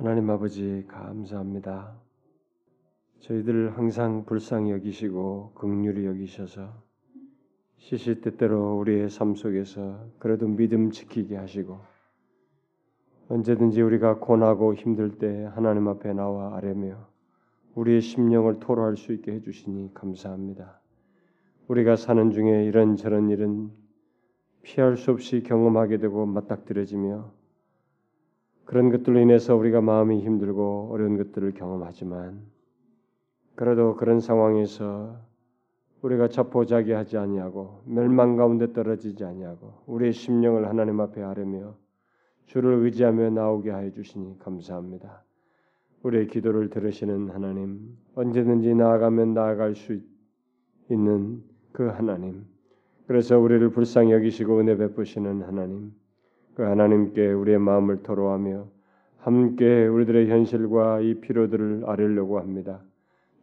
하나님 아버지 감사합니다. 저희들을 항상 불쌍히 여기시고 극률히 여기셔서 시시때때로 우리의 삶 속에서 그래도 믿음 지키게 하시고 언제든지 우리가 고나고 힘들 때 하나님 앞에 나와 아뢰며 우리의 심령을 토로할 수 있게 해 주시니 감사합니다. 우리가 사는 중에 이런저런 일은 피할 수 없이 경험하게 되고 맞닥뜨려지며 그런 것들로 인해서 우리가 마음이 힘들고 어려운 것들을 경험하지만 그래도 그런 상황에서 우리가 자포자기하지 아니하고 멸망 가운데 떨어지지 아니하고 우리의 심령을 하나님 앞에 아뢰며 주를 의지하며 나오게 하여 주시니 감사합니다. 우리의 기도를 들으시는 하나님, 언제든지 나아가면 나아갈 수 있는 그 하나님, 그래서 우리를 불쌍히 여기시고 은혜 베푸시는 하나님, 그 하나님께 우리의 마음을 토로하며 함께 우리들의 현실과 이 필요들을 아뢰려고 합니다.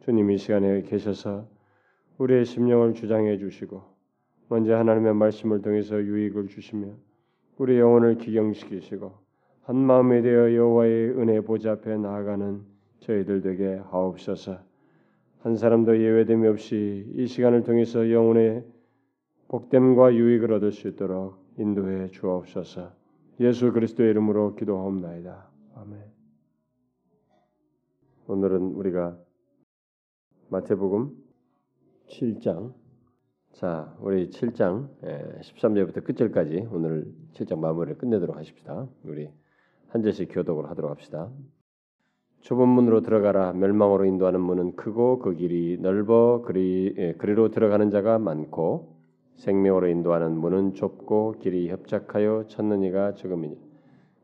주님 이 시간에 계셔서 우리의 심령을 주장해 주시고 먼저 하나님의 말씀을 통해서 유익을 주시며 우리 영혼을 기경시키시고 한 마음에 되어 여호와의 은혜 보좌 앞에 나아가는 저희들 되게 하옵소서. 한 사람도 예외됨이 없이 이 시간을 통해서 영혼의 복됨과 유익을 얻을 수 있도록 인도해 주옵소서. 예수 그리스도의 이름으로 기도하옵나이다. 아멘. 오늘은 우리가 마태복음 7장 자, 우리 7장 13절부터 끝절까지 오늘 7장 마무리를 끝내도록 하십시다. 우리 한 절씩 교독을 하도록 합시다. 좁은 문으로 들어가라. 멸망으로 인도하는 문은 크고 그 길이 넓어 그리 예, 그리로 들어가는 자가 많고 생명으로 인도하는 문은 좁고 길이 협착하여 찾는 이가 적음이니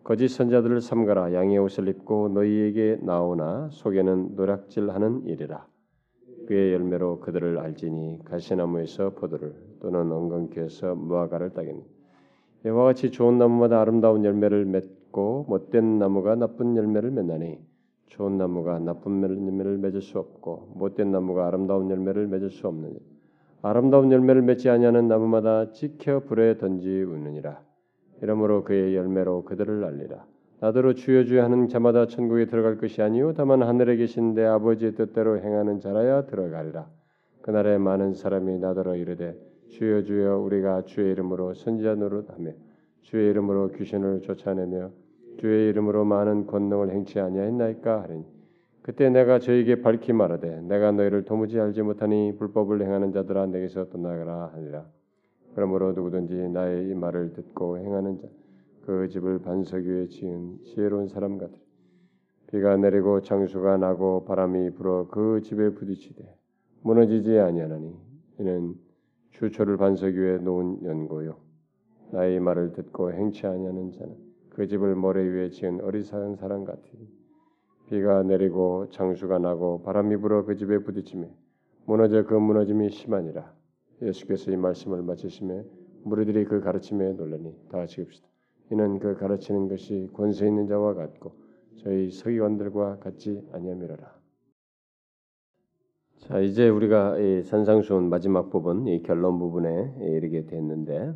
거짓 선자들을 삼가라. 양의 옷을 입고 너희에게 나오나 속에는 노략질하는 일이라. 그의 열매로 그들을 알지니 가시나무에서 포도를 또는 엉겅퀴에서 무화과를 따겠니 이와 같이 좋은 나무마다 아름다운 열매를 맺고 못된 나무가 나쁜 열매를 맺나니 좋은 나무가 나쁜 열매를 맺을 수 없고 못된 나무가 아름다운 열매를 맺을 수 없느니 아름다운 열매를 맺지 아니하는 나무마다 지켜 불에 던지우느니라. 이러므로 그의 열매로 그들을 알리라. 나더러 주여 주여 하는 자마다 천국에 들어갈 것이 아니요 다만 하늘에 계신 내 아버지의 뜻대로 행하는 자라야 들어가리라. 그날에 많은 사람이 나더러 이르되 주여 주여 우리가 주의 이름으로 선지자 노릇하며 주의 이름으로 귀신을 쫓아내며 주의 이름으로 많은 권능을 행치 아니하였나이까 하리니 그때 내가 저에게 밝히 말하되 내가 너희를 도무지 알지 못하니 불법을 행하는 자들아 내게서 떠나가라 하니라. 그러므로 누구든지 나의 이 말을 듣고 행하는 자 그 집을 반석 위에 지은 지혜로운 사람 같으리. 비가 내리고 장수가 나고 바람이 불어 그 집에 부딪히되 무너지지 아니하나니 이는 주초를 반석 위에 놓은 연고요. 나의 말을 듣고 행치 아니하는 자는 그 집을 모래 위에 지은 어리석은 사람 같으니 비가 내리고 장수가 나고 바람이 불어 그 집에 부딪히며 무너져 그 무너짐이 심하니라. 예수께서 이 말씀을 마치심에 무리들이 그 가르침에 놀라니 다 같이 읍시다. 이는 그 가르치는 것이 권세 있는 자와 같고 저희 서기관들과 같지 아니함이라. 자 이제 우리가 이 산상수훈 마지막 부분 이 결론 부분에 이르게 됐는데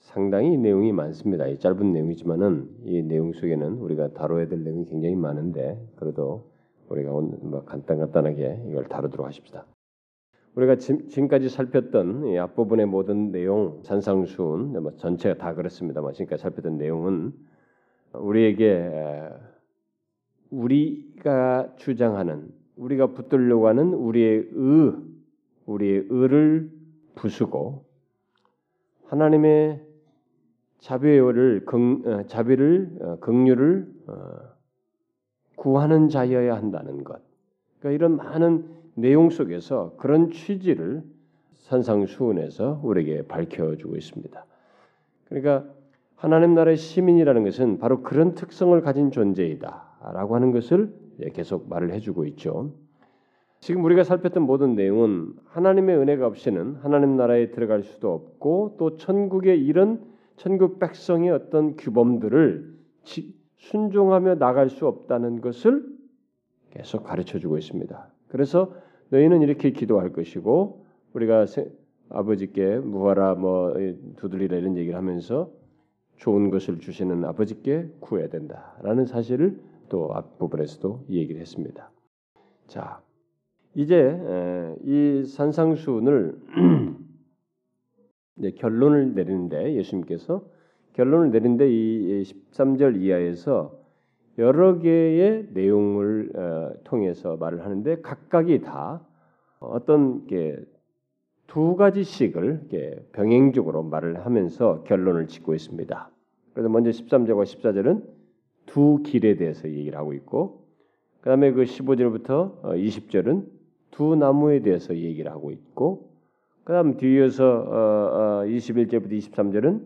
상당히 내용이 많습니다. 이 짧은 내용이지만은 이 내용 속에는 우리가 다뤄야 될 내용이 굉장히 많은데 그래도 우리가 오늘 뭐 간단 간단하게 이걸 다루도록 하십시다. 우리가 지금까지 살폈던 이 앞부분의 모든 내용, 산상수훈 뭐 전체가 다 그렇습니다만 지금까지 살폈던 내용은 우리에게 우리가 주장하는 우리가 붙들려고 하는 우리의 의, 우리의 의를 부수고 하나님의 자비를 긍, 어, 자비를 어, 긍휼을 어, 구하는 자여야 한다는 것. 그러니까 이런 많은 내용 속에서 그런 취지를 산상수훈에서 우리에게 밝혀주고 있습니다. 그러니까 하나님 나라의 시민이라는 것은 바로 그런 특성을 가진 존재이다라고 하는 것을 계속 말을 해주고 있죠. 지금 우리가 살폈던 모든 내용은 하나님의 은혜가 없이는 하나님 나라에 들어갈 수도 없고 또 천국의 이런 천국 백성의 어떤 규범들을 순종하며 나갈 수 없다는 것을 계속 가르쳐 주고 있습니다. 그래서 너희는 이렇게 기도할 것이고 우리가 아버지께 무하라 뭐 두들리라 이런 얘기를 하면서 좋은 것을 주시는 아버지께 구해야 된다라는 사실을 또 앞부분에서도 이 얘기를 했습니다. 자, 이제 이 산상수 훈을 결론을 내리는데 예수님께서 결론을 내리는데 이 13절 이하에서 여러 개의 내용을 어, 통해서 말을 하는데 각각이 다 어떤 두 가지씩을 병행적으로 말을 하면서 결론을 짓고 있습니다. 그래서 먼저 13절과 14절은 두 길에 대해서 얘기를 하고 있고 그다음에 그 15절부터 20절은 어, 두 나무에 대해서 얘기를 하고 있고 그다음 뒤에서 21절부터 어, 23절은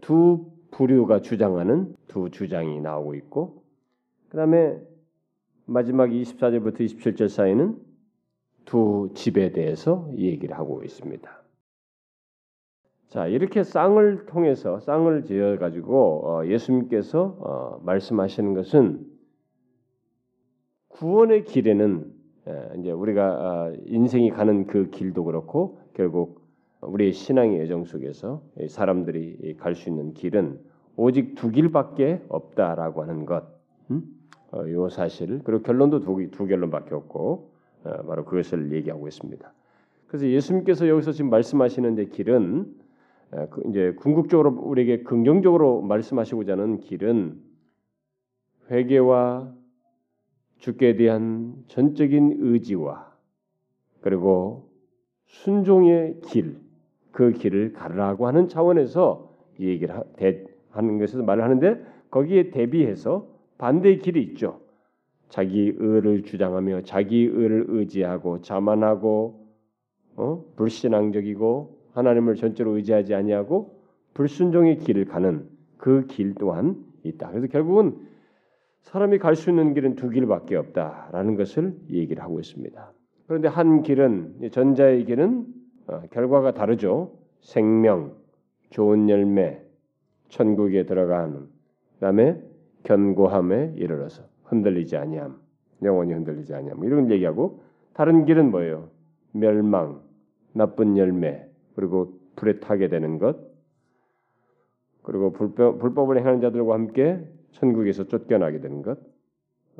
두 부류가 주장하는 두 주장이 나오고 있고 그다음에 마지막 24절부터 27절 사이는 두 집에 대해서 얘기를 하고 있습니다. 자 이렇게 쌍을 통해서 쌍을 지어 가지고 어, 예수님께서 어, 말씀하시는 것은 구원의 길에는 이제 우리가 아, 인생이 가는 그 길도 그렇고 결국 우리의 신앙의 여정 속에서 사람들이 갈 수 있는 길은 오직 두 길밖에 없다라고 하는 것, 음? 어, 요 사실 그리고 결론도 두, 두 결론밖에 없고 어, 바로 그것을 얘기하고 있습니다. 그래서 예수님께서 여기서 지금 말씀하시는 데 길은 어, 그 이제 궁극적으로 우리에게 긍정적으로 말씀하시고자 하는 길은 회개와 주께 대한 전적인 의지와 그리고 순종의 길, 그 길을 가르라고 하는 차원에서 이 얘기를 하는 것에서 말을 하는데 거기에 대비해서 반대의 길이 있죠. 자기 의를 주장하며 자기 의를 의지하고 자만하고 어? 불신앙적이고 하나님을 전적으로 의지하지 아니하고 불순종의 길을 가는 그 길 또한 있다. 그래서 결국은 사람이 갈 수 있는 길은 두 길밖에 없다라는 것을 얘기를 하고 있습니다. 그런데 한 길은 전자의 길은 어, 결과가 다르죠. 생명, 좋은 열매, 천국에 들어가는 그다음에 견고함에 이르러서 흔들리지 아니함, 영원히 흔들리지 아니함 이런 얘기하고 다른 길은 뭐예요? 멸망, 나쁜 열매, 그리고 불에 타게 되는 것, 그리고 불법, 불법을 행하는 자들과 함께 천국에서 쫓겨나게 되는 것,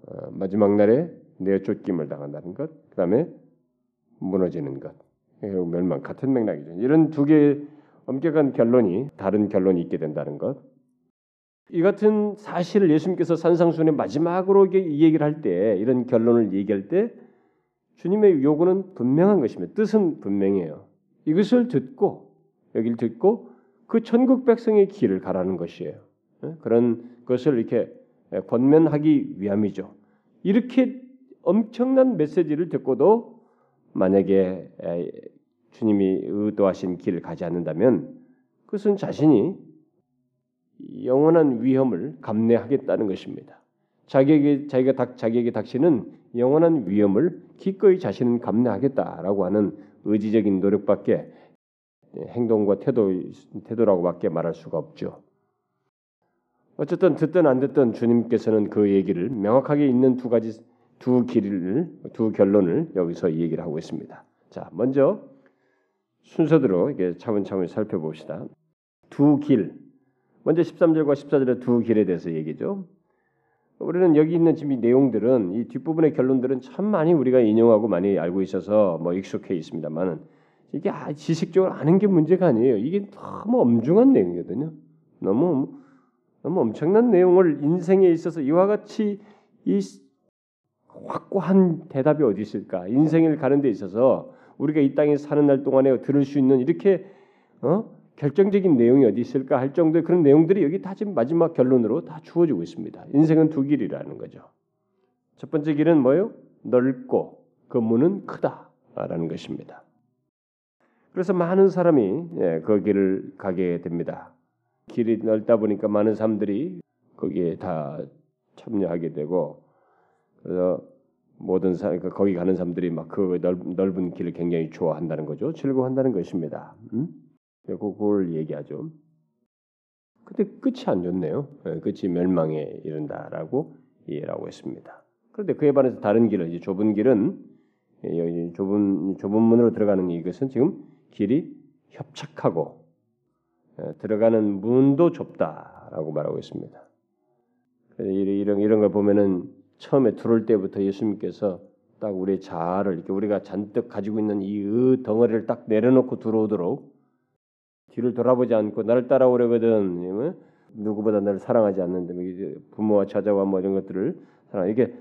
어, 마지막 날에 내쫓김을 당한다는 것, 그 다음에 무너지는 것, 멸망 같은 맥락이죠. 이런 두 개의 엄격한 결론이 다른 결론이 있게 된다는 것. 이 같은 사실을 예수님께서 산상순의 마지막으로 이 얘기를 할 때 이런 결론을 얘기할 때 주님의 요구는 분명한 것입니다. 뜻은 분명해요. 이것을 듣고 여기를 듣고 그 천국 백성의 길을 가라는 것이에요. 예? 그런 것을 이렇게 권면하기 위함이죠. 이렇게 엄청난 메시지를 듣고도 만약에 주님이 의도하신 길을 가지 않는다면 그것은 자신이 영원한 위험을 감내하겠다는 것입니다. 자기에게 자기가 닥, 자기에게 닥치는 영원한 위험을 기꺼이 자신은 감내하겠다라고 하는 의지적인 노력밖에 행동과 태도 태도라고밖에 말할 수가 없죠. 어쨌든 듣든 안 듣든 주님께서는 그 얘기를 명확하게 있는 두 가지 두 길을 두 결론을 여기서 얘기를 하고 있습니다. 자, 먼저 순서대로 이게 차분차분 살펴봅시다. 두 길. 먼저 13절과 14절의 두 길에 대해서 얘기죠. 우리는 여기 있는 지금 이 내용들은 이 뒷부분의 결론들은 참 많이 우리가 인용하고 많이 알고 있어서 뭐 익숙해 있습니다만은 이게 아, 지식적으로 아는 게 문제가 아니에요. 이게 너무 엄중한 내용이거든요. 너무 너무 엄청난 내용을 인생에 있어서 이와 같이 이 확고한 대답이 어디 있을까? 인생을 가는 데 있어서 우리가 이 땅에 사는 날 동안에 들을 수 있는 이렇게 어? 결정적인 내용이 어디 있을까 할 정도의 그런 내용들이 여기 다 지금 마지막 결론으로 다 주어지고 있습니다. 인생은 두 길이라는 거죠. 첫 번째 길은 뭐요? 넓고 그 문은 크다라는 것입니다. 그래서 많은 사람이 예, 그 길을 가게 됩니다. 길이 넓다 보니까 많은 사람들이 거기에 다 참여하게 되고 그래서 모든 사 그러니까 거기 가는 사람들이 막 그 넓은 길을 굉장히 좋아한다는 거죠. 즐거워한다는 것입니다. 음? 그걸 얘기하죠. 근데 끝이 안 좋네요. 예, 끝이 멸망에 이른다라고 이해하고 있습니다. 그런데 그에 반해서 다른 길은 이제 좁은 길은 예, 여기 좁은 좁은 문으로 들어가는 이것은 지금 길이 협착하고 예, 들어가는 문도 좁다라고 말하고 있습니다. 이런 이런 걸 보면은 처음에 들어올 때부터 예수님께서 딱 우리의 자아를 이렇게 우리가 잔뜩 가지고 있는 이 덩어리를 딱 내려놓고 들어오도록 뒤를 돌아보지 않고 나를 따라오려거든 누구보다 나를 사랑하지 않는데 뭐 부모와 자자와 뭐 이런 것들을 사랑 이게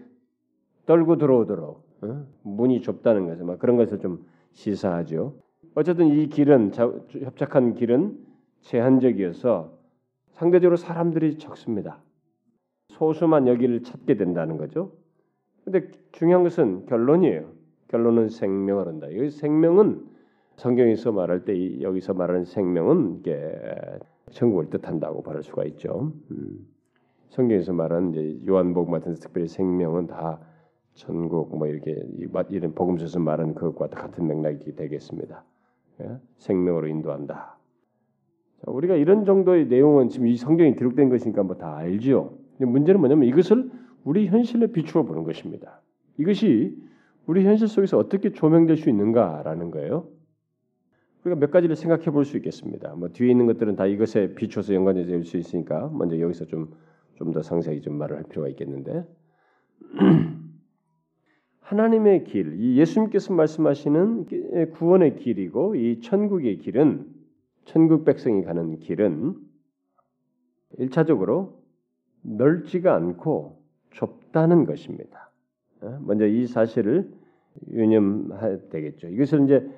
떨고 들어오도록 어? 문이 좁다는 것을 막 그런 것을 좀 시사하죠. 어쨌든 이 길은 자, 협착한 길은 제한적이어서 상대적으로 사람들이 적습니다. 소수만 여기를 찾게 된다는 거죠. 근데 중요한 것은 결론이에요. 결론은 생명을 한다. 여기 생명은 성경에서 말할 때 여기서 말하는 생명은 이게 천국을 뜻한다고 말할 수가 있죠. 음. 성경에서 말하는 이제 요한복음 같은 특별히 생명은 다 천국 뭐 이렇게 이런 복음서에서 말하는 그것과 같은 맥락이 되겠습니다. 예? 생명으로 인도한다. 자, 우리가 이런 정도의 내용은 지금 이 성경이 기록된 것이니까 뭐 다. 근데 문제는 뭐냐면 이것을 우리 현실에 비추어 보는 것입니다. 이것이 우리 현실 속에서 어떻게 조명될 수 있는가라는 거예요. 우리가 몇 가지를 생각해 볼 수 있겠습니다. 뭐 뒤에 있는 것들은 다 이것에 비춰서 연관이 될수 있으니까 먼저 여기서 좀 좀 더 상세히 좀 말을 할 필요가 있겠는데 하나님의 길, 이 예수님께서 말씀하시는 구원의 길이고 이 천국의 길은 천국 백성이 가는 길은 일차적으로 넓지가 않고 좁다는 것입니다. 어? 먼저 이 사실을 유념해야 되겠죠. 이것을 이제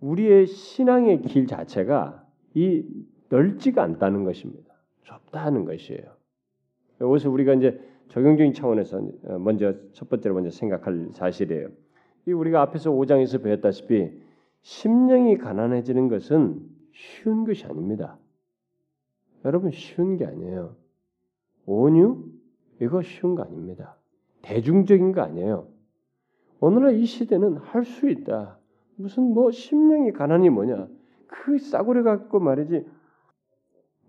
우리의 신앙의 길 자체가 이 넓지가 않다는 것입니다. 좁다는 것이에요. 여기서 우리가 이제 적용적인 차원에서 어, 먼저 첫 번째로 먼저 생각할 사실이에요. 이 우리가 앞에서 5장에서 배웠다시피 심령이 가난해지는 것은 쉬운 것이 아닙니다. 여러분 쉬운 게 아니에요. 온유 이거 쉬운 거 아닙니다. 대중적인 거 아니에요. 오늘날 이 시대는 할 수 있다. 무슨 뭐 심령이 가난이 뭐냐? 그 싸구려 갖고 말이지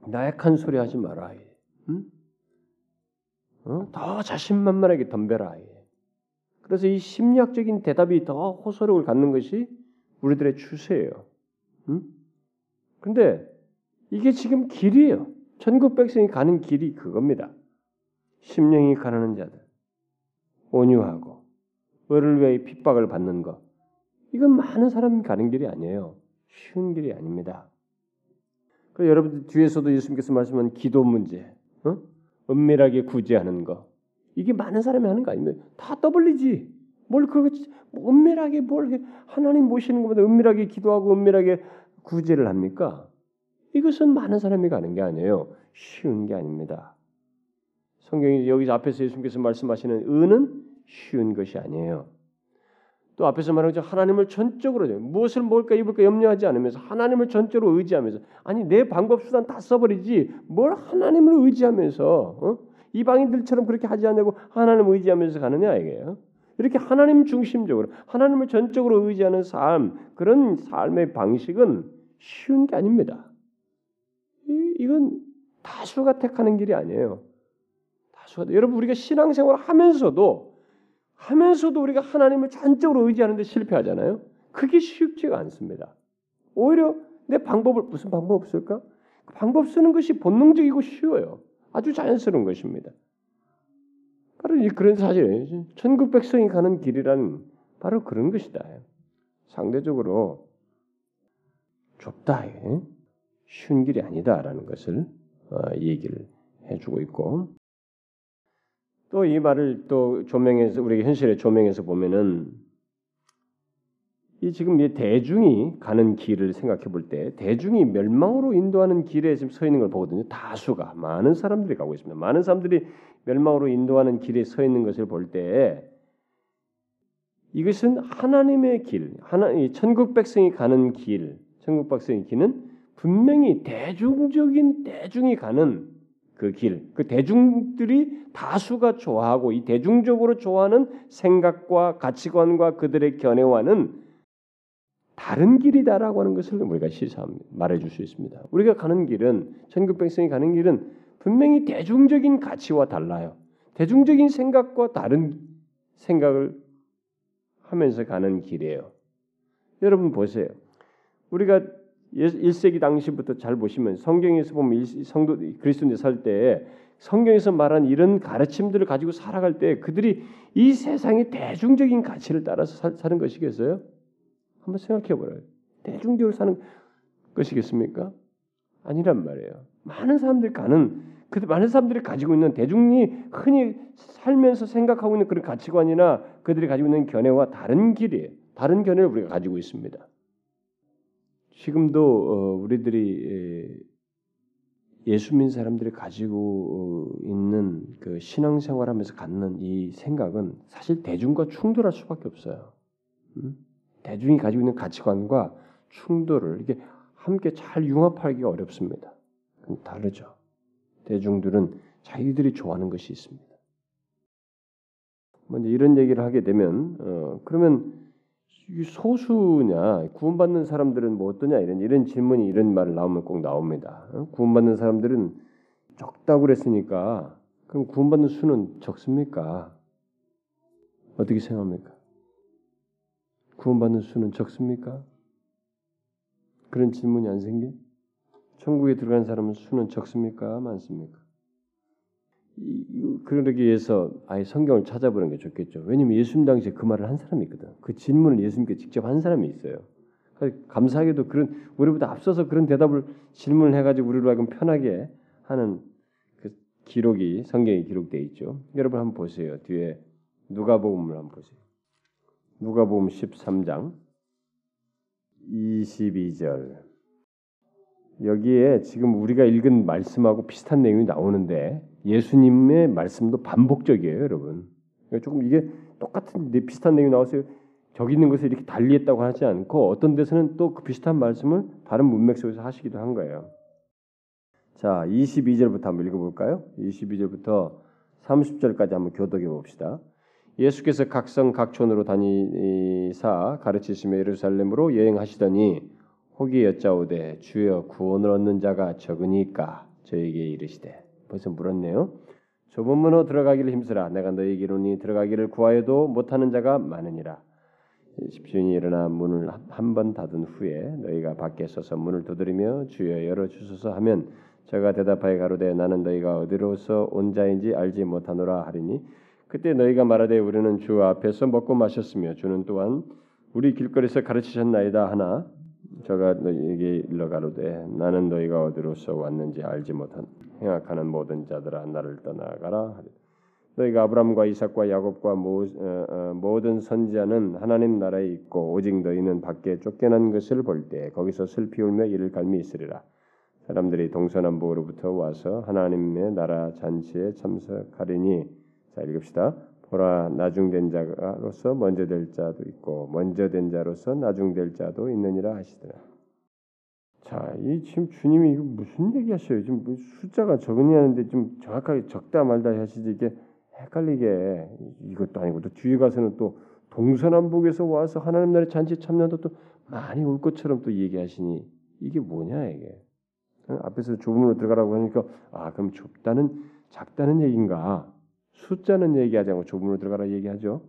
나약한 소리 하지 마라. 응? 어? 더 자신만만하게 덤벼라. 그래서 이 심리학적인 대답이 더 호소력을 갖는 것이 우리들의 추세예요. 응? 근데 이게 지금 길이에요. 천국 백성이 가는 길이 그겁니다. 심령이 가난한 자들, 온유하고 을을 위해 핍박을 받는 것. 이건 많은 사람이 가는 길이 아니에요. 쉬운 길이 아닙니다. 그 여러분 뒤에서도 예수님께서 말씀한 기도 문제, 어? 은밀하게 구제하는 거. 이게 많은 사람이 하는 거 아닙니까? 다 떠벌리지. 뭘 그거 은밀하게 뭘 해? 하나님 모시는 것보다 은밀하게 기도하고 은밀하게 구제를 합니까? 이것은 많은 사람이 가는 게 아니에요. 쉬운 게 아닙니다. 성경이 여기 앞에서 예수님께서 말씀하시는 은은 쉬운 것이 아니에요. 또 앞에서 말한 것처럼 하나님을 전적으로 무엇을 먹을까 입을까 염려하지 않으면서 하나님을 전적으로 의지하면서 아니 내 방법 수단 다 써버리지 뭘 하나님을 의지하면서 어? 이방인들처럼 그렇게 하지 않냐고 하나님을 의지하면서 가느냐 이게요. 이렇게 하나님 중심적으로 하나님을 전적으로 의지하는 삶 그런 삶의 방식은 쉬운 게 아닙니다. 이, 이건 다수가 택하는 길이 아니에요. 다수가 여러분 우리가 신앙생활 하면서도 하면서도 우리가 하나님을 전적으로 의지하는데 실패하잖아요. 그게 쉽지가 않습니다. 오히려 내 방법을 무슨 방법 없을까? 그 방법 쓰는 것이 본능적이고 쉬워요. 아주 자연스러운 것입니다. 바로 이 그런 사실, 천국 백성이 가는 길이란 바로 그런 것이다. 상대적으로 좁다, 쉬운 길이 아니다라는 것을 어, 얘기를 해주고 있고 또 이 말을 또 조명해서 우리 현실에 조명해서 보면은 이 지금 이 대중이 가는 길을 생각해 볼 때 대중이 멸망으로 인도하는 길에 지금 서 있는 걸 보거든요. 다수가 많은 사람들이 가고 있습니다. 많은 사람들이 멸망으로 인도하는 길에 서 있는 것을 볼 때 이것은 하나님의 길, 하나 천국 백성이 가는 길, 천국 백성의 길은 분명히 대중적인 대중이 가는 그 길, 그 대중들이 다수가 좋아하고 이 대중적으로 좋아하는 생각과 가치관과 그들의 견해와는 다른 길이다라고 하는 것을 우리가 시사합니다. 말해줄 수 있습니다. 우리가 가는 길은 천국 백성이 가는 길은 분명히 대중적인 가치와 달라요. 대중적인 생각과 다른 생각을 하면서 가는 길이에요. 여러분 보세요. 우리가 1세기 당시부터 잘 보시면 성경에서 보면 성도 그리스도인들 살때 성경에서 말한 이런 가르침들을 가지고 살아갈 때 그들이 이 세상의 대중적인 가치를 따라서 사, 사는 것이겠어요? 한번 생각해 보라요. 대중적으로 사는 것이겠습니까? 아니란 말이에요. 많은 사람들이 가는 그 많은 사람들이 가지고 있는 대중이 흔히 살면서 생각하고 있는 그런 가치관이나 그들이 가지고 있는 견해와 다른 길이에요. 다른 견해를 우리가 가지고 있습니다. 지금도 어, 우리들이 예수 믿는 사람들이 가지고 어, 있는 그 신앙생활하면서 갖는 이 생각은 사실 대중과 충돌할 수밖에 없어요. 음? 대중이 가지고 있는 가치관과 충돌을 이게 함께 잘 융합하기가 어렵습니다. 다르죠. 대중들은 자기들이 좋아하는 것이 있습니다. 먼저 이런 얘기를 하게 되면 어, 그러면 소수냐 구원받는 사람들은 뭐 어떠냐 이런 이런 질문이 이런 말 나오면 꼭 나옵니다. 어? 구원받는 사람들은 적다고 그랬으니까 그럼 구원받는 수는 적습니까? 어떻게 생각합니까? 구원받는 수는 적습니까? 그런 질문이 안 생겨? 천국에 들어간 사람은 수는 적습니까? 많습니까? 그러기 위해서 아예 성경을 찾아보는 게 좋겠죠. 왜냐하면 예수님 당시에 그 말을 한 사람이 있거든. 그 질문을 예수님께 직접 한 사람이 있어요. 감사하게도 그런 우리보다 앞서서 그런 대답을 질문을 해가지고 우리로 하여금 편하게 하는 그 기록이 성경에 기록되어 있죠. 여러분 한번 보세요. 뒤에 누가복음을 한번 보세요. 누가복음 13장 22절 여기에 지금 우리가 읽은 말씀하고 비슷한 내용이 나오는데 예수님의 말씀도 반복적이에요, 여러분. 그러니까 조금 이게 똑같은 비슷한 내용이 나왔어요. 저기 있는 것을 이렇게 달리했다고 하지 않고 어떤 데서는 또 그 비슷한 말씀을 다른 문맥 속에서 하시기도 한 거예요. 자, 22절부터 한번 읽어볼까요? 22절부터 30절까지 한번 교독해 봅시다. 예수께서 각성 각촌으로 다니사 가르치시며 예루살렘으로 여행하시더니 혹이 여짜오되 주여 구원을 얻는 자가 적으니까 저에게 이르시되 벌써 물었네요. 좁은 문으로 들어가기를 힘쓰라. 내가 너희에게 이르니 들어가기를 구하여도 못하는 자가 많으니라. 십시인이 일어나 문을 한 번 닫은 후에 너희가 밖에 서서 문을 두드리며 주여 열어 주소서 하면 저가 대답하여 가로되 나는 너희가 어디로서 온 자인지 알지 못하노라 하리니 그때 너희가 말하되 우리는 주 앞에서 먹고 마셨으며 주는 또한 우리 길거리에서 가르치셨나이다 하나 저가 너희에게 일러 가로되 나는 너희가 어디로서 왔는지 알지 못한 행악하는 모든 자들아 나를 떠나가라 너희가 아브람과 이삭과 야곱과 모, 어, 어, 모든 선지자는 하나님 나라에 있고 오직 너희는 밖에 쫓겨난 것을 볼 때 거기서 슬피 울며 이를 갈미 있으리라. 사람들이 동서남북으로부터 와서 하나님의 나라 잔치에 참석하리니 자 읽읍시다. 보라 나중된 자로서 먼저 될 자도 있고 먼저 된 자로서 나중될 자도 있느니라 하시더라. 자, 이 지금 주님이 이거 무슨 얘기하셔요? 지금 뭐 숫자가 적으냐 하는데 좀 정확하게 적다 말다 하시지 이게 헷갈리게. 이것도 아니고 또 뒤에 가서는 또 동서남북에서 와서 하나님 나라의 잔치 참여도 또 많이 올 것처럼 또 얘기하시니 이게 뭐냐 이게? 앞에서 좁음으로 들어가라고 하니까 아 그럼 좁다는 작다는 얘기인가 숫자는 얘기하지 않고 좁음으로 들어가라 얘기하죠.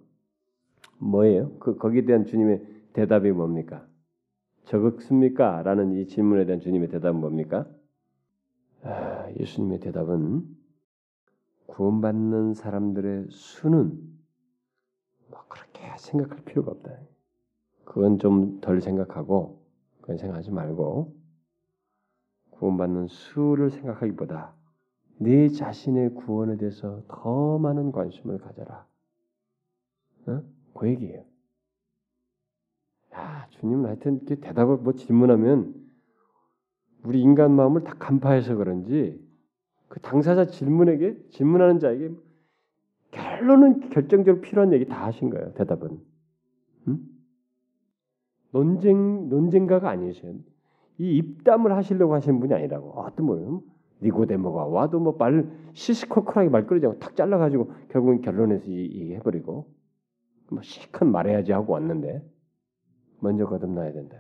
뭐예요? 그 거기에 대한 주님의 대답이 뭡니까? 적었습니까? 라는 이 질문에 대한 주님의 대답은 뭡니까? 아, 예수님의 대답은 구원받는 사람들의 수는 뭐 그렇게 생각할 필요가 없다. 그건 좀 덜 생각하고 그건 생각하지 말고 구원받는 수를 생각하기보다 네 자신의 구원에 대해서 더 많은 관심을 가져라. 어? 그 얘기예요. 야, 주님은 하여튼 이렇게 대답을 뭐 질문하면 우리 인간 마음을 다 간파해서 그런지 그 당사자 질문에게 질문하는 자에게 결론은 결정적으로 필요한 얘기 다 하신 거예요. 대답은 음? 논쟁 논쟁가가 아니세요. 이 입담을 하시려고 하시는 분이 아니라고 어떤 분은 니고데모가 와도 뭐 말 시시콜콜하게 말 않고 탁 잘라가지고 결국은 결론에서 얘기해버리고 뭐 시컷 말해야지 하고 왔는데 먼저 거듭나야 된다.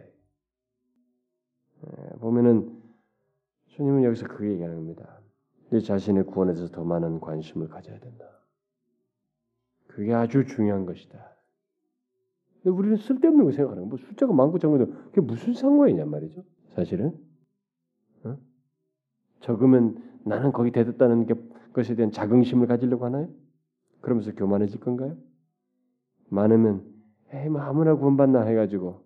예, 보면은 주님은 여기서 그 얘기하는 겁니다. 내 자신의 구원에 대해서 더 많은 관심을 가져야 된다. 그게 아주 중요한 것이다. 근데 우리는 쓸데없는 거 생각하는 거야. 뭐 숫자가 많고 적어도 그게 무슨 상관이냐 말이죠. 사실은. 어? 적으면 나는 거기 대뒀다는 게 것에 대한 자긍심을 가지려고 하나요? 그러면서 교만해질 건가요? 많으면 에이 뭐 아무나 구원받나 해가지고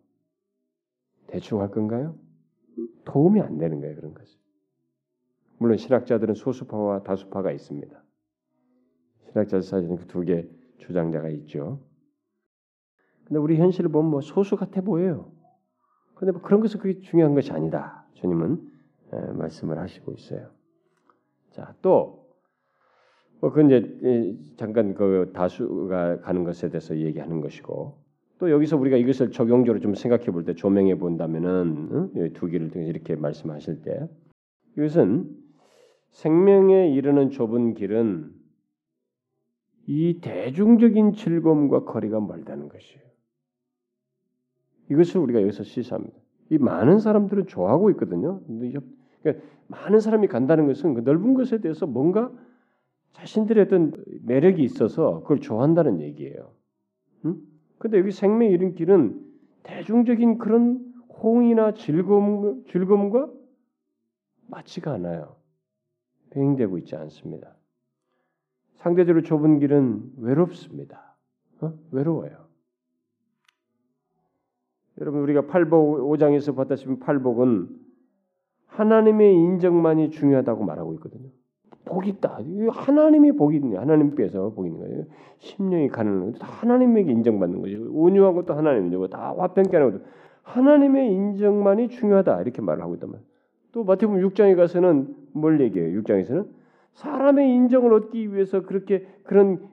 대충 할 건가요? 도움이 안 되는 거예요 그런 것이. 물론 신학자들은 소수파와 다수파가 있습니다. 신학자 사이에는 그 두 개 주장자가 있죠. 근데 우리 현실을 보면 뭐 소수 같아 보여요. 근데 뭐 그런 것은 그게 중요한 것이 아니다. 주님은 말씀을 하시고 있어요. 자, 또, 뭐, 그 이제 잠깐 그 다수가 가는 것에 대해서 얘기하는 것이고, 또 여기서 우리가 이것을 적용적으로 좀 생각해 볼 때 조명해 본다면은 응? 두 개를 통해서 이렇게 말씀하실 때 이것은 생명에 이르는 좁은 길은 이 대중적인 즐거움과 거리가 멀다는 것이에요. 이것을 우리가 여기서 시사합니다. 이 많은 사람들은 좋아하고 있거든요. 그러니까 많은 사람이 간다는 것은 그 넓은 것에 대해서 뭔가 자신들의 어떤 매력이 있어서 그걸 좋아한다는 얘기예요. 응? 근데 여기 생명 이른 길은 대중적인 그런 호응이나 즐거움, 즐거움과 맞지가 않아요. 병행되고 있지 않습니다. 상대적으로 좁은 길은 외롭습니다. 어? 외로워요. 여러분 우리가 팔복 5장에서 봤다시피 팔복은 하나님의 인정만이 중요하다고 말하고 있거든요. 복이 있다. 하나님이 복이 있네. 하나님께서 복이 있는 거예요. 심령이 가는 거 하나님에게 인정받는 거죠. 온유한 것도 하나님이고 다 화평케 하는 것도 하나님의 인정만이 중요하다. 이렇게 말을 하고 있단 말이에요. 또 마태복음 6장에 가서는 뭘 얘기해요? 6장에서는 사람의 인정을 얻기 위해서 그렇게 그런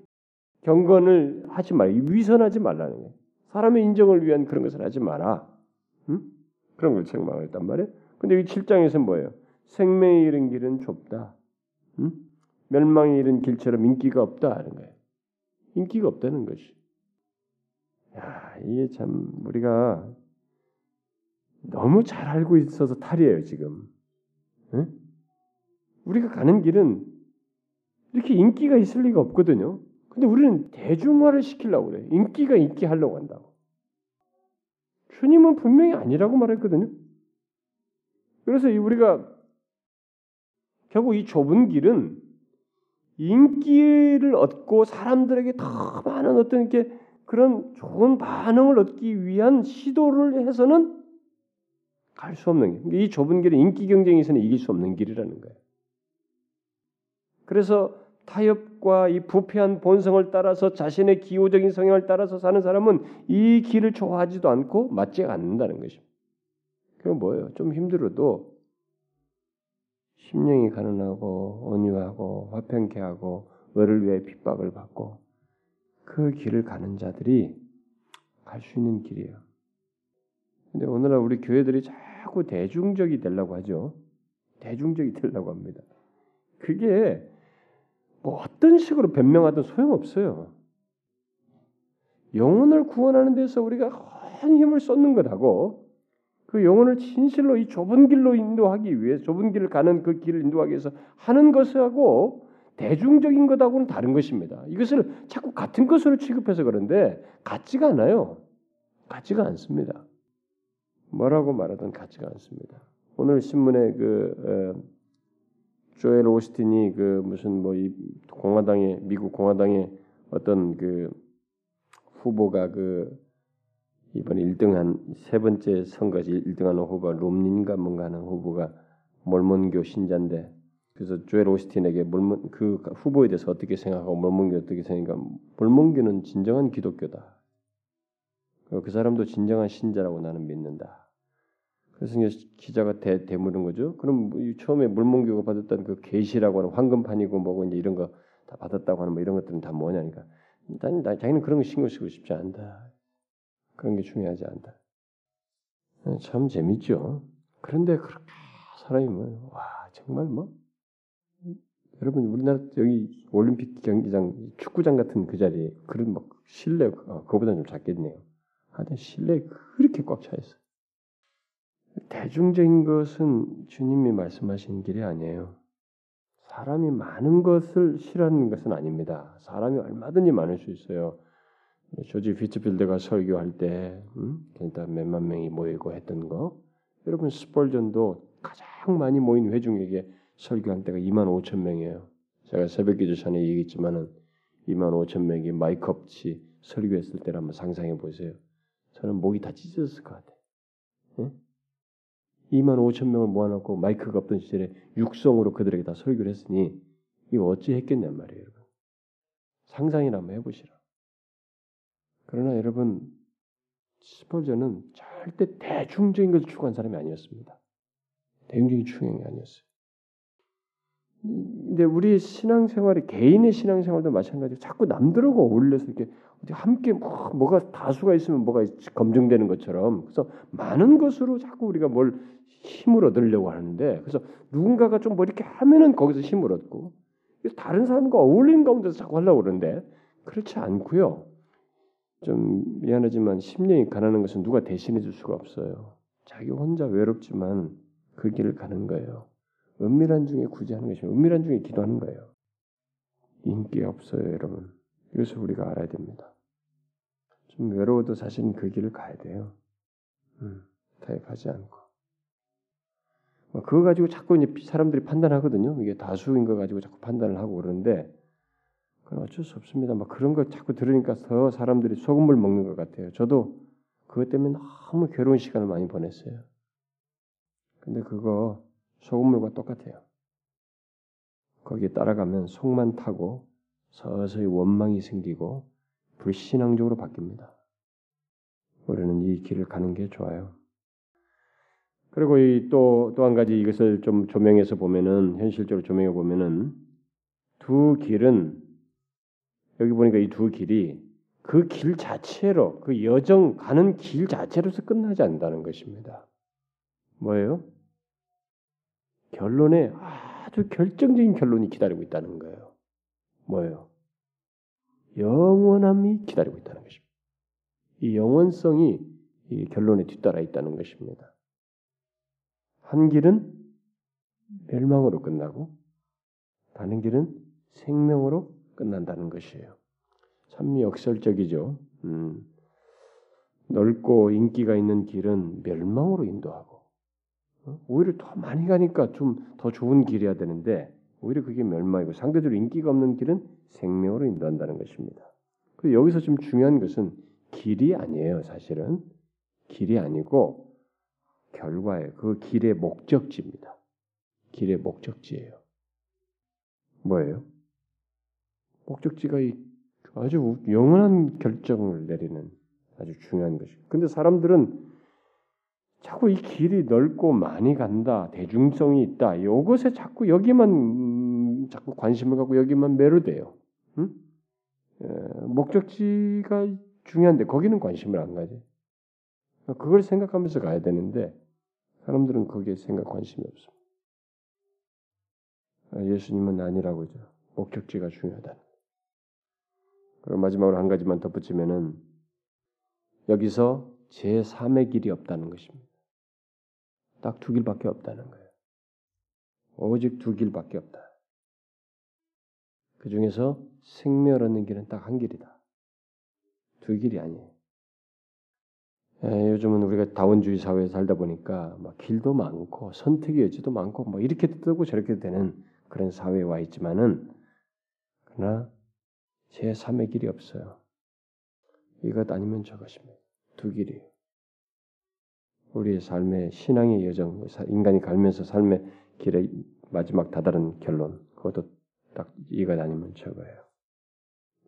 경건을 하지 말, 위선하지 말라는 거예요. 사람의 인정을 위한 그런 것을 하지 마라. 응? 그런 걸 책망했단 말이에요. 근데 이 7장에서 뭐예요? 생명에 이른 길은 좁다. 응? 멸망에 이른 길처럼 인기가 없다 하는 거예요. 인기가 없다는 것이. 야, 이게 참 우리가 너무 잘 알고 있어서 탈이에요, 지금. 응? 우리가 가는 길은 이렇게 인기가 있을 리가 없거든요. 근데 우리는 대중화를 시키려고 그래. 인기가 있게 하려고 한다고. 주님은 분명히 아니라고 말했거든요. 그래서 우리가 결국 이 좁은 길은 인기를 얻고 사람들에게 더 많은 어떤 게 그런 좋은 반응을 얻기 위한 시도를 해서는 갈 수 없는 길. 이 좁은 길은 인기 경쟁에서는 이길 수 없는 길이라는 거예요. 그래서 타협과 이 부패한 본성을 따라서 자신의 기호적인 성향을 따라서 사는 사람은 이 길을 좋아하지도 않고 맞지 않는다는 것입니다. 그건 뭐예요? 좀 힘들어도 심령이 가난하고 온유하고 화평케 하고 을을 위해 핍박을 받고 그 길을 가는 자들이 갈 수 있는 길이에요. 근데 오늘날 우리 교회들이 자꾸 대중적이 되려고 하죠. 대중적이 되려고 합니다. 그게 뭐 어떤 식으로 변명하든 소용없어요. 영혼을 구원하는 데서 우리가 한 힘을 쏟는 것하고 그 영혼을 진실로 이 좁은 길로 인도하기 위해 좁은 길을 가는 그 길을 인도하기 위해서 하는 것하고 대중적인 것하고는 다른 것입니다. 이것을 자꾸 같은 것으로 취급해서 그런데 같지가 않아요. 같지가 않습니다. 뭐라고 말하든 같지가 않습니다. 오늘 신문에 그 어, 조엘 오스틴이 그 무슨 뭐 이 공화당의 미국 공화당의 어떤 그 후보가 그 이번 1등한 세 번째 선거에서 1등하는 후보가 롬닌가 뭔가 하는 후보가 몰몬교 신자인데 그래서 조엘 오스틴에게 몰몬 그 후보에 대해서 어떻게 생각하고 몰몬교 어떻게 생각하니까 몰몬교는 진정한 기독교다. 그 사람도 진정한 신자라고 나는 믿는다. 그래서 기자가 대, 대물은 거죠. 그럼 뭐 처음에 물몽교가 받았던 그 계시라고 하는 황금판이고 뭐고 이제 이런 거 다 받았다고 하는 뭐 이런 것들은 다 뭐냐니까. 일단 자기는 그런 거 신경 쓰고 싶지 않다. 그런 게 중요하지 않다. 네, 참 재밌죠. 그런데 그렇게 사람이 뭐, 와 정말 뭐 여러분 우리나라 여기 올림픽 경기장 축구장 같은 그 자리에 그런 막 실내 어, 그보다 좀 작겠네요. 하여튼 실내 그렇게 꽉 차 있어. 대중적인 것은 주님이 말씀하신 길이 아니에요. 사람이 많은 것을 싫어하는 것은 아닙니다. 사람이 얼마든지 많을 수 있어요. 조지 피츠필드가 설교할 때, 음? 그러니까 몇만 명이 모이고 했던 거. 여러분 스폴전도 가장 많이 모인 회중에게 설교한 때가 2만 5천 명이에요. 제가 새벽 기도 전에 얘기했지만은 2만 5천 명이 마이크 없이 설교했을 때를 한번 상상해 보세요. 저는 목이 다 찢어졌을 것 같아요. 예? 2만 5천 명을 모아놓고 마이크가 없던 시절에 육성으로 그들에게 다 설교를 했으니 이거 어찌 했겠냔 말이에요, 여러분. 상상이나 한번 해보시라. 그러나 여러분 스펄저는 절대 대중적인 것을 추구한 사람이 아니었습니다. 대중적인 추구이 아니었어요. 근데 우리 신앙생활이 개인의 신앙생활도 마찬가지로 자꾸 남들하고 어울려서 이렇게 함께 뭐, 뭐가 다수가 있으면 뭐가 검증되는 것처럼 그래서 많은 것으로 자꾸 우리가 뭘 힘을 얻으려고 하는데 그래서 누군가가 좀 뭐 이렇게 하면은 거기서 힘을 얻고 다른 사람과 어울리는 가운데서 자꾸 하려고 그러는데 그렇지 않고요. 좀 미안하지만 10년이 가는 것은 누가 대신해 줄 수가 없어요. 자기 혼자 외롭지만 그 길을 가는 거예요. 은밀한 중에 굳이 하는 것이 은밀한 중에 기도하는 거예요. 인기 없어요, 여러분. 이것을 우리가 알아야 됩니다. 좀 외로워도 사실은 그 길을 가야 돼요. 음, 타협하지 않고. 뭐 그거 가지고 자꾸 이제 사람들이 판단하거든요. 이게 다수인 거 가지고 자꾸 판단을 하고 그러는데 그건 어쩔 수 없습니다. 막 그런 거 자꾸 들으니까 더 사람들이 소금을 먹는 것 같아요. 저도 그것 때문에 너무 괴로운 시간을 많이 보냈어요. 근데 그거 소금물과 똑같아요. 거기에 따라가면 속만 타고 서서히 원망이 생기고 불신앙적으로 바뀝니다. 우리는 이 길을 가는 게 좋아요. 그리고 또 또 한 가지 이것을 좀 조명해서 보면은 현실적으로 조명해 보면은 두 길은 여기 보니까 이 두 길이 그 길 자체로 그 여정 가는 길 자체로서 끝나지 않는다는 것입니다. 뭐예요? 결론에 아주 결정적인 결론이 기다리고 있다는 거예요. 뭐예요? 영원함이 기다리고 있다는 것입니다. 이 영원성이 이 결론에 뒤따라 있다는 것입니다. 한 길은 멸망으로 끝나고 다른 길은 생명으로 끝난다는 것이에요. 참 역설적이죠. 음, 넓고 인기가 있는 길은 멸망으로 인도하고 어? 오히려 더 많이 가니까 좀 더 좋은 길이어야 되는데 오히려 그게 멸망이고 상대적으로 인기가 없는 길은 생명으로 인도한다는 것입니다. 그리고 여기서 좀 중요한 것은 길이 아니에요, 사실은 길이 아니고 결과예요. 그 길의 목적지입니다. 길의 목적지예요. 뭐예요? 목적지가 아주 영원한 결정을 내리는 아주 중요한 것이에요. 근데 사람들은 자꾸 이 길이 넓고 많이 간다, 대중성이 있다. 이것에 자꾸 여기만 음, 자꾸 관심을 갖고 여기만 매료돼요. 응? 에, 목적지가 중요한데 거기는 관심을 안 가지. 그걸 생각하면서 가야 되는데 사람들은 거기에 생각 관심이 없습니다. 아, 예수님은 아니라고 죠. 목적지가 중요하다. 그리고 마지막으로 한 가지만 덧붙이면은 여기서 제 3의 길이 없다는 것입니다. 딱 두 길밖에 없다는 거예요. 오직 두 길밖에 없다. 그 중에서 생명을 얻는 길은 딱 한 길이다. 두 길이 아니에요. 에, 요즘은 우리가 다원주의 사회에 살다 보니까 막 길도 많고 선택의 여지도 많고 뭐 이렇게 뜨고 저렇게 되는 그런 사회에 와 있지만은 그러나 제 3의 길이 없어요. 이것 아니면 저것입니다. 두 길이에요. 우리의 삶의 신앙의 여정, 인간이 갈면서 삶의 길의 마지막 다다른 결론, 그것도 딱 이것 아니면 저거예요.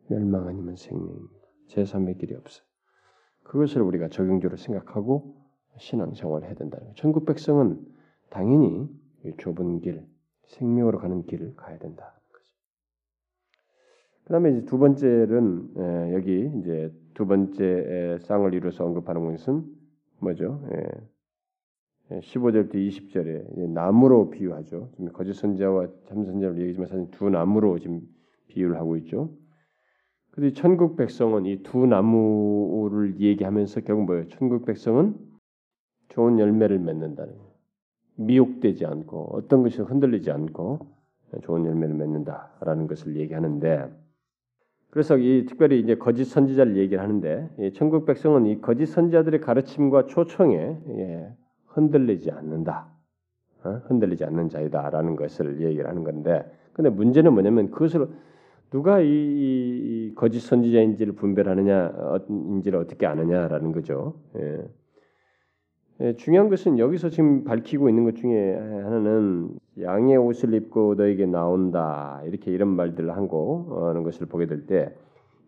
멸망 아니면 생명입니다. 제3의 길이 없어요. 그것을 우리가 적용적으로 생각하고 신앙생활을 해야 된다는 거예요. 천국 백성은 당연히 좁은 길, 생명으로 가는 길을 가야 된다. 그 다음에 이제 두 번째는 여기 이제 두 번째 쌍을 이루어서 언급하는 것은 뭐죠? 예. 15절부터 예, 20절에 나무로 비유하죠. 지금 거짓 선자와 참 선자를 얘기지만 사실 두 나무로 지금 비유를 하고 있죠. 그래서 천국 백성은 이 두 나무를 얘기하면서 결국 뭐예요? 천국 백성은 좋은 열매를 맺는다는 거예요. 미혹되지 않고 어떤 것이 흔들리지 않고 좋은 열매를 맺는다라는 것을 얘기하는데 그래서 이 특별히 이제 거짓 선지자를 얘기를 하는데 이 천국 백성은 이 거짓 선지자들의 가르침과 초청에 예, 흔들리지 않는다, 어? 흔들리지 않는 자이다라는 것을 얘기를 하는 건데 근데 문제는 뭐냐면 그것을 누가 이, 이 거짓 선지자인지를 분별하느냐 인지를 어떻게 아느냐라는 거죠. 예. 예, 중요한 것은 여기서 지금 밝히고 있는 것 중에 하나는 양의 옷을 입고 너에게 나온다 이렇게 이런 말들을 한고 어, 하는 것을 보게 될 때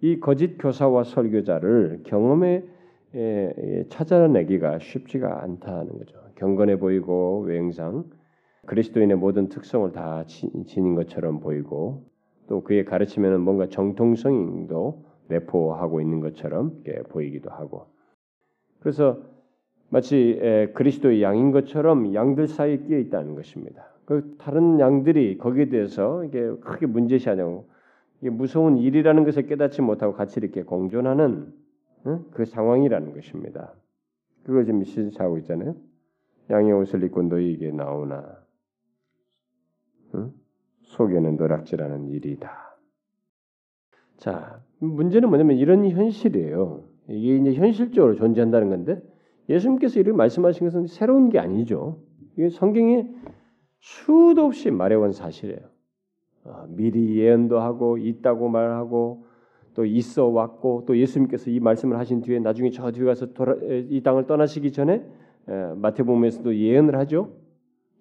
이 거짓 교사와 설교자를 경험에 예, 예, 찾아내기가 쉽지가 않다는 거죠. 경건해 보이고 외형상 그리스도인의 모든 특성을 다 지닌 것처럼 보이고 또 그의 가르침에는 뭔가 정통성도 내포하고 있는 것처럼 보이기도 하고 그래서 마치 그리스도의 양인 것처럼 양들 사이에 끼어 있다는 것입니다. 그 다른 양들이 거기에 대해서 이게 크게 문제시하냐고 이게 무서운 일이라는 것을 깨닫지 못하고 같이 이렇게 공존하는 그 상황이라는 것입니다. 그걸 지금 시사하고 있잖아요. 양의 옷을 입고 너희에게 나오나 응? 속에는 노락질하는 일이다. 자, 문제는 뭐냐면 이런 현실이에요. 이게 이제 현실적으로 존재한다는 건데 예수님께서 이렇게 말씀하신 것은 새로운 게 아니죠. 이게 성경에 수도 없이 말해온 사실이에요. 어, 미리 예언도 하고 있다고 말하고 또 있어 왔고 또 예수님께서 이 말씀을 하신 뒤에 나중에 저 뒤에 가서 돌아, 이 땅을 떠나시기 전에 마태복음에서도 예언을 하죠.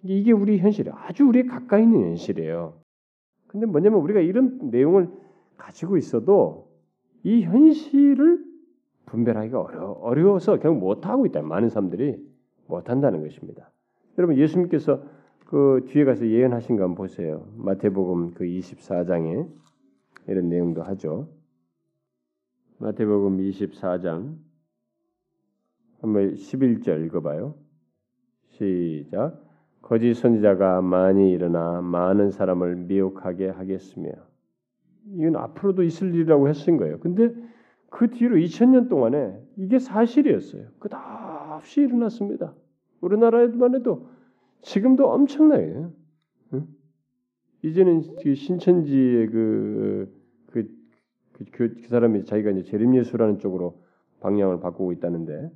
이게 우리 현실이에요. 아주 우리 가까이 있는 현실이에요. 근데 뭐냐면 우리가 이런 내용을 가지고 있어도 이 현실을 분별하기가 어려, 어려워서 결국 못하고 있다. 많은 사람들이 못한다는 것입니다. 여러분 예수님께서 그 뒤에 가서 예언하신 거 보세요. 마태복음 그 24장에 이런 내용도 하죠. 마태복음 24장 한번 11절 읽어봐요. 시작. 거짓 선지자가 많이 일어나 많은 사람을 미혹하게 하겠으며 이건 앞으로도 있을 일이라고 했은 거예요. 근데 그 뒤로 2000년 동안에 이게 사실이었어요. 끝없이 일어났습니다. 우리나라에만 해도 지금도 엄청나요. 응? 이제는 그 신천지의 그, 그, 그, 그, 그 사람이 자기가 이제 재림예수라는 쪽으로 방향을 바꾸고 있다는데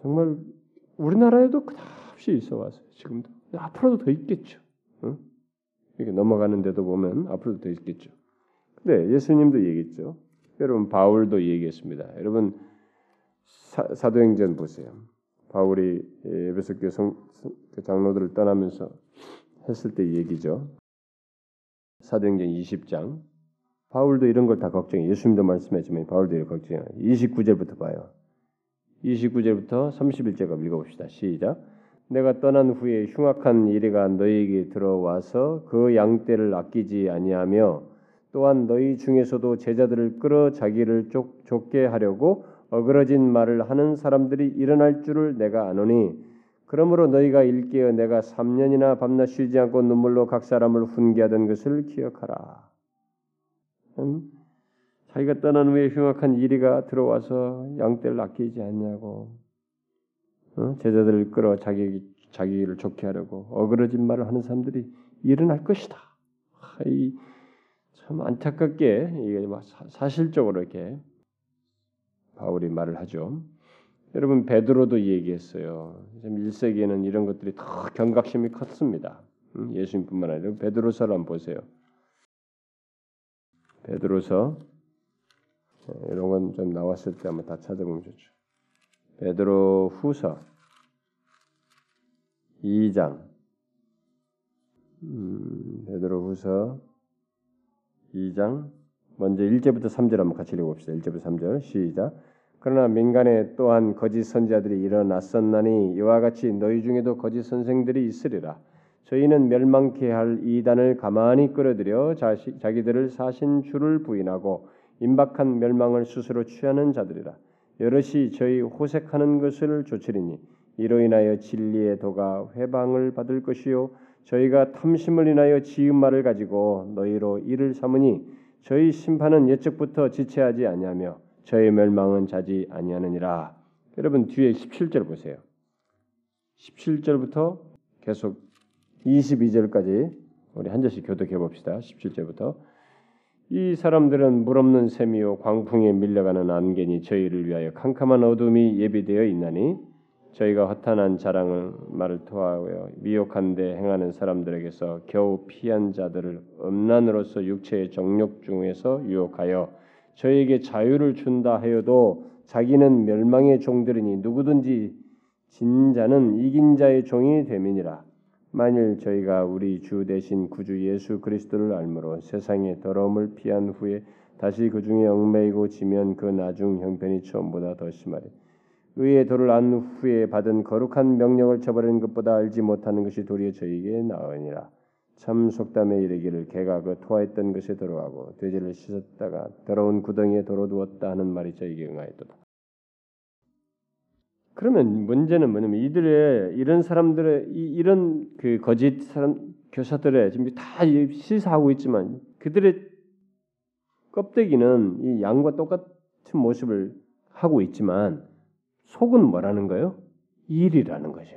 정말 우리나라에도 끝없이 있어 왔어요. 지금도 앞으로도 더 있겠죠. 응? 이렇게 넘어가는데도 보면 앞으로도 더 있겠죠. 네, 예수님도 얘기했죠. 여러분 바울도 얘기했습니다. 여러분 사, 도행전 보세요. 바울이 에베소 교회 그 장로들을 떠나면서 했을 때 얘기죠. 사도행전 20장. 바울도 이런 걸 다 걱정해. 예수님도 말씀했지만 바울도 이런 걱정해. 29절부터 봐요. 29절부터 31절까지 읽어봅시다. 시작. 내가 떠난 후에 흉악한 이래가 너희에게 들어와서 그 양떼를 아끼지 아니하며 또한 너희 중에서도 제자들을 끌어 자기를 쫓, 게 하려고 어그러진 말을 하는 사람들이 일어날 줄을 내가 아노니 그러므로 너희가 일깨어 내가 3년이나 밤낮 쉬지 않고 눈물로 각 사람을 훈계하던 것을 기억하라. 음? 자기가 떠난 후에 흉악한 이리가 들어와서 양떼를 아끼지 않냐고 어? 제자들을 끌어 자기 자기를 좋게 하려고 어그러진 말을 하는 사람들이 일어날 것이다. 이, 참 안타깝게 이게 사실적으로 이렇게 바울이 말을 하죠. 여러분 베드로도 얘기했어요. 1세기에는 이런 것들이 더 경각심이 컸습니다. 예수님뿐만 아니라 베드로서를 한번 보세요. 베드로서 어, 이런 건 좀 나왔을 때 한번 다 찾아보면 좋죠. 베드로 후서 2장 음, 베드로 후서 2장 먼저 1절부터 3절 한번 같이 읽어봅시다. 1절부터 3절 시작. 그러나 민간에 또한 거짓 선지자들이 일어났었나니 이와 같이 너희 중에도 거짓 선생들이 있으리라. 저희는 멸망케 할 이단을 가만히 끌어들여 자시, 자기들을 사신 주를 부인하고 임박한 멸망을 스스로 취하는 자들이라. 여럿이 저희 호색하는 것을 조치리니 이로 인하여 진리의 도가 회방을 받을 것이요 저희가 탐심을 인하여 지은 말을 가지고 너희로 이를 삼으니 저희 심판은 예측부터 지체하지 아니하며 저희 멸망은 자지 아니하느니라. 여러분 뒤에 17절 보세요. 17절부터 계속 22절까지 우리 한 절씩 교독해 봅시다. 17절부터 이 사람들은 물 없는 샘이요 광풍에 밀려가는 안개니 저희를 위하여 캄캄한 어둠이 예비되어 있나니 저희가 허탄한 자랑을 말을 토하여 미혹한데 행하는 사람들에게서 겨우 피한 자들을 음란으로서 육체의 정욕 중에서 유혹하여 저에게 자유를 준다 하여도 자기는 멸망의 종들이니 누구든지 진 자는 이긴 자의 종이 됨이니라. 만일 저희가 우리 주 대신 구주 예수 그리스도를 알므로 세상의 더러움을 피한 후에 다시 그 중에 얽매이고 지면 그 나중 형편이 처음보다 더 심하리. 의의 도를 안 후에 받은 거룩한 명령을 저버리는 것보다 알지 못하는 것이 도리어 저에게 나으니라. 참 속담에 이르기를 개가 그 토하였던 것에 들어가고 돼지를 씻었다가 더러운 구덩이에 도로 두었다 하는 말이 저에게 응하였도다. 그러면 문제는 뭐냐면 이들의 이런 사람들의 이, 이런 그 거짓 사람 교사들의 지금 다 시사하고 있지만 그들의 껍데기는 이 양과 똑같은 모습을 하고 있지만 속은 뭐라는 거예요? 일이라는 거죠.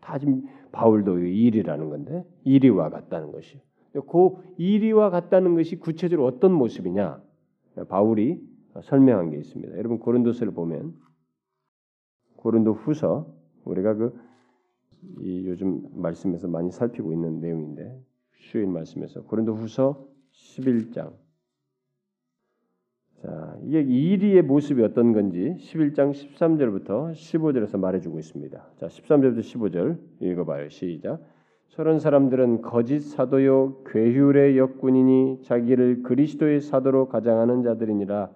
다 지금 바울도 일이라는 건데 일이와 같다는 것이요. 그 일이와 같다는 것이 구체적으로 어떤 모습이냐? 바울이 설명한 게 있습니다. 여러분 고린도서를 보면 고린도 후서 우리가 그 요즘 말씀에서 많이 살피고 있는 내용인데 수요일 말씀에서 고린도 후서 11장 자, 이게 이리의 모습이 어떤 건지 11장 13절부터 15절에서 말해주고 있습니다. 자, 13절부터 15절 읽어봐요. 시작. 저런 사람들은 거짓 사도요 괴휼의 역군이니 자기를 그리스도의 사도로 가장하는 자들이니라.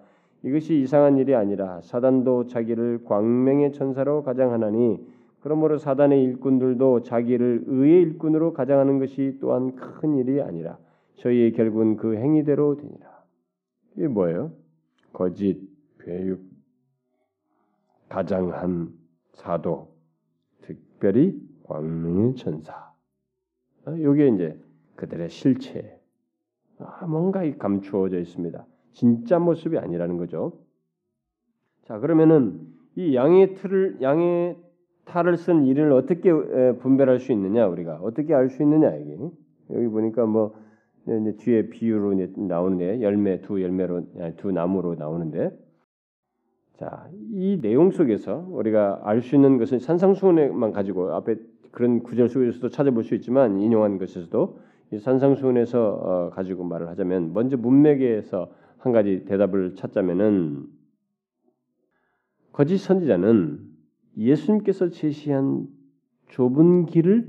이것이 이상한 일이 아니라 사단도 자기를 광명의 천사로 가장하나니 그러므로 사단의 일꾼들도 자기를 의의 일꾼으로 가장하는 것이 또한 큰 일이 아니라 저희의 결국은 그 행위대로 되니라. 이게 뭐예요? 거짓, 괴육, 가장한 사도, 특별히 광명의 천사. 이게 어, 이제 그들의 실체. 아, 뭔가 감추어져 있습니다. 진짜 모습이 아니라는 거죠. 자, 그러면은 이 양의 틀을 양의 탈을 쓴 일을 어떻게 분별할 수 있느냐 우리가 어떻게 알 수 있느냐 이게 여기 보니까 뭐 이제 뒤에 비유로 나오는데 열매 두 열매로 두 나무로 나오는데 자, 이 내용 속에서 우리가 알 수 있는 것은 산상수훈에만 가지고 앞에 그런 구절 속에서도 찾아볼 수 있지만 인용한 것에서도 이 산상수훈에서 어, 가지고 말을 하자면 먼저 문맥에서 한 가지 대답을 찾자면은 거짓 선지자는 예수님께서 제시한 좁은 길을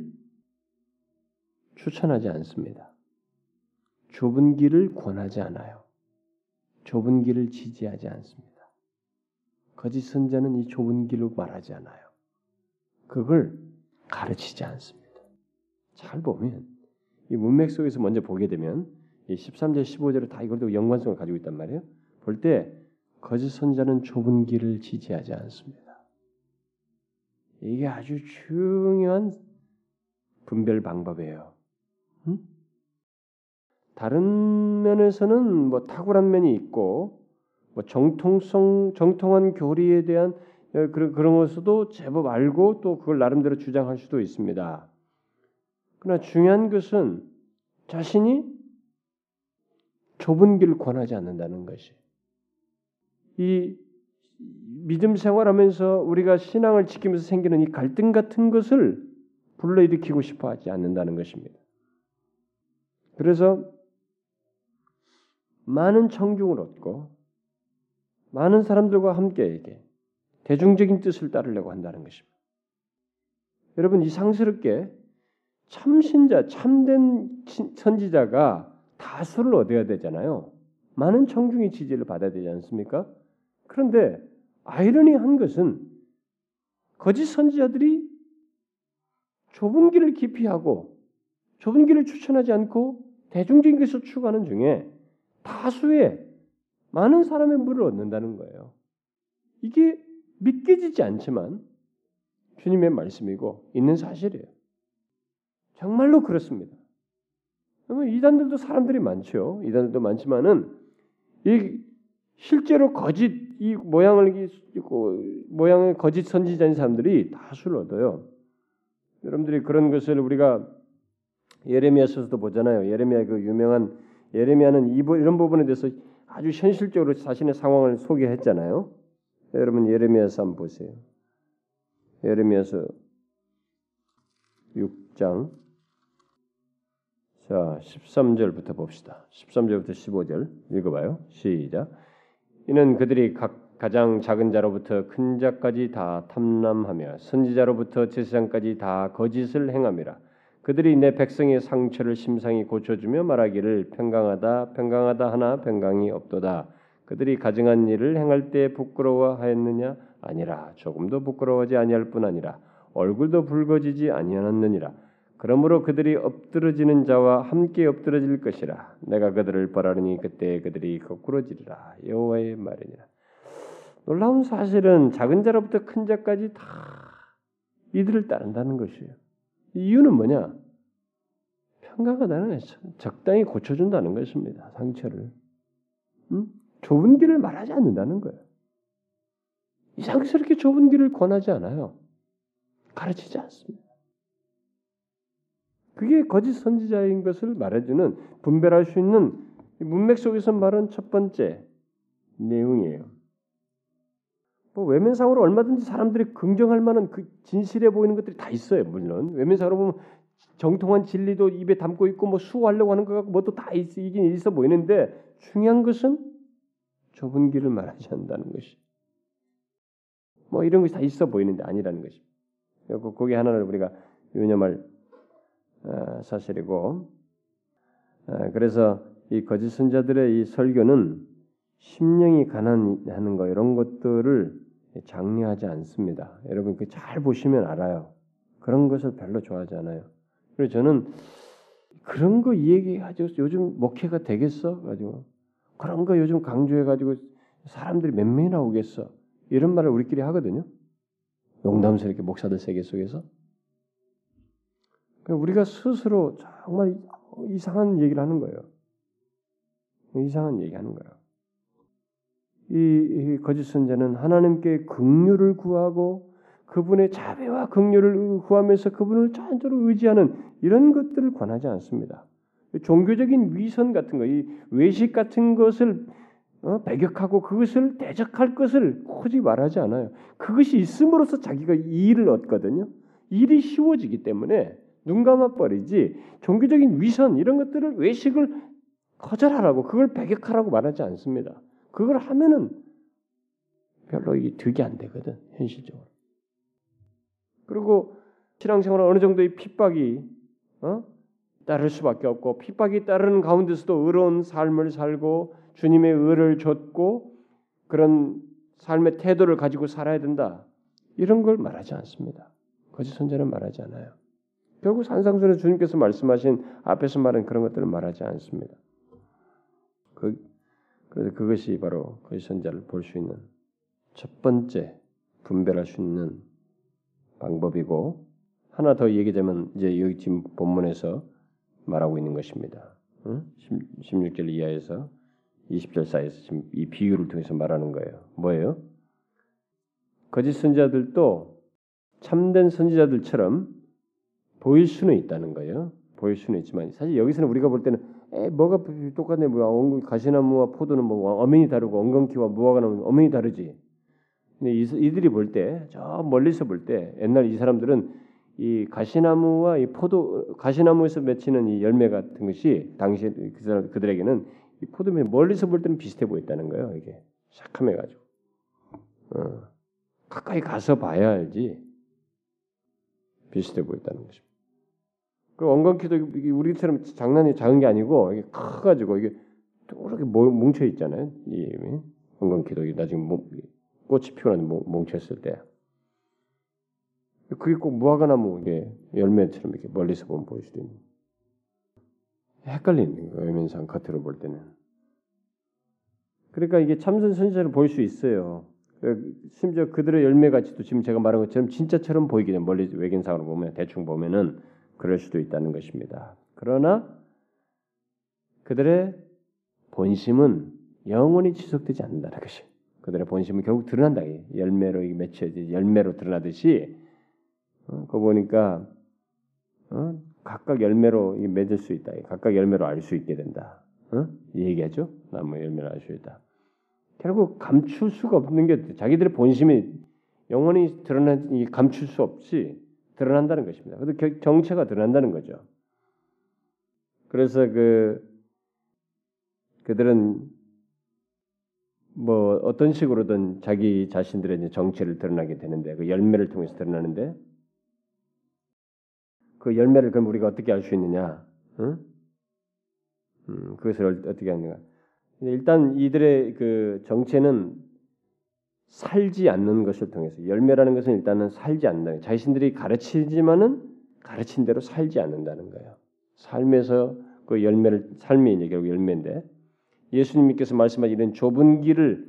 추천하지 않습니다. 좁은 길을 권하지 않아요. 좁은 길을 지지하지 않습니다. 거짓 선자는 이 좁은 길로 말하지 않아요. 그걸 가르치지 않습니다. 잘 보면 이 문맥 속에서 먼저 보게 되면 이 13절 15절을 다 이걸도 연관성을 가지고 있단 말이에요. 볼 때 거짓 선자는 좁은 길을 지지하지 않습니다. 이게 아주 중요한 분별 방법이에요. 응? 다른 면에서는 뭐 탁월한 면이 있고 뭐 정통성 정통한 교리에 대한 어, 그런 그런 것도 제법 알고 또 그걸 나름대로 주장할 수도 있습니다. 그러나 중요한 것은 자신이 좁은 길을 권하지 않는다는 것이 이 믿음 생활하면서 우리가 신앙을 지키면서 생기는 이 갈등 같은 것을 불러일으키고 싶어 하지 않는다는 것입니다. 그래서 많은 청중을 얻고 많은 사람들과 함께 이게 대중적인 뜻을 따르려고 한다는 것입니다. 여러분 이상스럽게 참신자, 참된 선지자가 다수를 얻어야 되잖아요. 많은 청중의 지지를 받아야 되지 않습니까? 그런데 아이러니한 것은 거짓 선지자들이 좁은 길을 기피하고 좁은 길을 추천하지 않고 대중적인 것을 추구하는 중에 다수의 많은 사람의 물을 얻는다는 거예요. 이게 믿겨지지 않지만 주님의 말씀이고 있는 사실이에요. 정말로 그렇습니다. 이단들도 사람들이 많죠. 이단들도 많지만은 이 실제로 거짓 이 모양을 모양의 거짓 선지자인 사람들이 다수를 얻어요. 여러분들이 그런 것을 우리가 예레미야서도 보잖아요. 예레미야 그 유명한 예레미야는 이런 부분에 대해서 아주 현실적으로 자신의 상황을 소개했잖아요. 여러분 예레미야서 한번 보세요. 예레미야서 6장 자 13절부터 봅시다. 13절부터 15절 읽어봐요. 시작. 이는 그들이 각 가장 작은 자로부터 큰 자까지 다 탐람하며 선지자로부터 제사장까지 다 거짓을 행함이라. 그들이 내 백성의 상처를 심상히 고쳐주며 말하기를 평강하다 평강하다 하나 평강이 없도다. 그들이 가증한 일을 행할 때 부끄러워하였느냐 아니라 조금도 부끄러워하지 아니할 뿐 아니라 얼굴도 붉어지지 아니하였느니라. 그러므로 그들이 엎드러지는 자와 함께 엎드러질 것이라. 내가 그들을 벌하느니 그때 그들이 거꾸러지리라. 여호와의 말이니라. 놀라운 사실은 작은 자로부터 큰 자까지 다 이들을 따른다는 것이에요. 이유는 뭐냐? 평강하다는 것이 적당히 고쳐준다는 것입니다. 상처를. 음? 좁은 길을 말하지 않는다는 거예요. 이상스럽게 좁은 길을 권하지 않아요. 가르치지 않습니다. 그게 거짓 선지자인 것을 말해주는 분별할 수 있는 문맥 속에서 말한 첫 번째 내용이에요. 뭐 외면상으로 얼마든지 사람들이 긍정할 만한 그 진실해 보이는 것들이 다 있어요. 물론 외면상으로 보면 정통한 진리도 입에 담고 있고 뭐 수호하려고 하는 것 같고 뭐도 다 있긴 있어 보이는데 중요한 것은 좁은 길을 말하지 않는다는 것이. 뭐 이런 것이 다 있어 보이는데 아니라는 것이. 거기 하나를 우리가 유념할 어, 사실이고. 어, 그래서 이 거짓 선자들의 이 설교는 심령이 가난하는 거 이런 것들을 장려하지 않습니다. 여러분 그 잘 보시면 알아요. 그런 것을 별로 좋아하지 않아요. 그래서 저는 그런 거 얘기하죠. 요즘 목회가 되겠어 가지고 그런 거 요즘 강조해 가지고 사람들이 몇 명이나 오겠어. 이런 말을 우리끼리 하거든요. 농담스럽게 목사들 세계 속에서. 그러니까 우리가 스스로 정말 이상한 얘기를 하는 거예요. 이상한 얘기 하는 거예요. 이, 이 거짓 선자는 하나님께 긍휼을 구하고 그분의 자비와 긍휼을 구하면서 그분을 전적으로 의지하는 이런 것들을 권하지 않습니다. 종교적인 위선 같은 거, 이 외식 같은 것을 어, 배격하고 그것을 대적할 것을 굳이 말하지 않아요. 그것이 있음으로써 자기가 이익을 얻거든요. 일이 쉬워지기 때문에 눈 감아 버리지 종교적인 위선 이런 것들을 외식을 거절하라고 그걸 배격하라고 말하지 않습니다. 그걸 하면은 별로 이게 득이 안 되거든 현실적으로. 그리고 신앙생활 어느 정도의 핍박이 어? 따를 수밖에 없고 핍박이 따르는 가운데서도 의로운 삶을 살고 주님의 의를 줬고 그런 삶의 태도를 가지고 살아야 된다. 이런 걸 말하지 않습니다. 거짓 선자는 말하지 않아요. 결국 산상순에 주님께서 말씀하신 앞에서 말한 그런 것들을 말하지 않습니다. 그, 그래서 그것이 바로 거짓 선자를 볼 수 있는 첫 번째 분별할 수 있는 방법이고 하나 더 얘기되면 이제 여기 지금 본문에서 말하고 있는 것입니다. 16절 이하에서 20절 사이에서 지금 이 비유를 통해서 말하는 거예요. 뭐예요? 거짓 선지자들도 참된 선지자들처럼 보일 수는 있다는 거예요. 보일 수는 있지만 사실 여기서는 우리가 볼 때는 에 뭐가 똑같네 뭐야 가시나무와 포도는 뭐 엄연히 다르고 엉겅퀴와 무화과 나무 엄연히 다르지. 근데 이들이 볼 때 저 멀리서 볼 때 옛날 이 사람들은 이 가시나무와 이 포도 가시나무에서 맺히는 이 열매 같은 것이 당시 그 사람 그들에게는 이 포도매 멀리서 볼 때는 비슷해 보였다는 거예요. 이게 샥함해 가지고 어, 가까이 가서 봐야 알지 비슷해 보였다는 것입니다. 그 엉겅퀴도 우리처럼 장난이 작은 게 아니고 이게 커가지고 이게 이렇게 뭉쳐 있잖아요. 이 엉겅퀴도 나중에 꽃이 피어나는 뭉쳤을 때 그게 꼭 무화과나무 이게 열매처럼 이렇게 멀리서 보면 보일 수도 있는. 헷갈리는 거예요. 외면상 겉으로 볼 때는. 그러니까 이게 참선 선지자를 볼수 있어요. 그 심지어 그들의 열매 가치도 지금 제가 말한 것처럼 진짜처럼 보이게 돼 멀리 외견상으로 보면 대충 보면은 그럴 수도 있다는 것입니다. 그러나 그들의 본심은 영원히 지속되지 않는다는 것이. 그들의 본심은 결국 드러난다. 열매로 맺혀지 열매로 드러나듯이 어, 그거 보니까 어? 각각 열매로 맺을 수 있다. 각각 열매로 알 수 있게 된다. 어? 이 얘기하죠. 나무 열매를 알 수 있다. 결국 감출 수가 없는 게 자기들의 본심이 영원히 드러난 이 감출 수 없이 드러난다는 것입니다. 그래도 정체가 드러난다는 거죠. 그래서 그 그들은 뭐 어떤 식으로든 자기 자신들의 정체를 드러나게 되는데 그 열매를 통해서 드러나는데 그 열매를 그럼 우리가 어떻게 알 수 있느냐? 응? 음, 그것을 어떻게 하느냐? 일단 이들의 그 정체는 살지 않는 것을 통해서 열매라는 것은 일단은 살지 않는다. 자신들이 가르치지만은 가르친 대로 살지 않는다는 거예요. 삶에서 그 열매를 삶이 결국 열매인데 예수님께서 말씀하신 이런 좁은 길을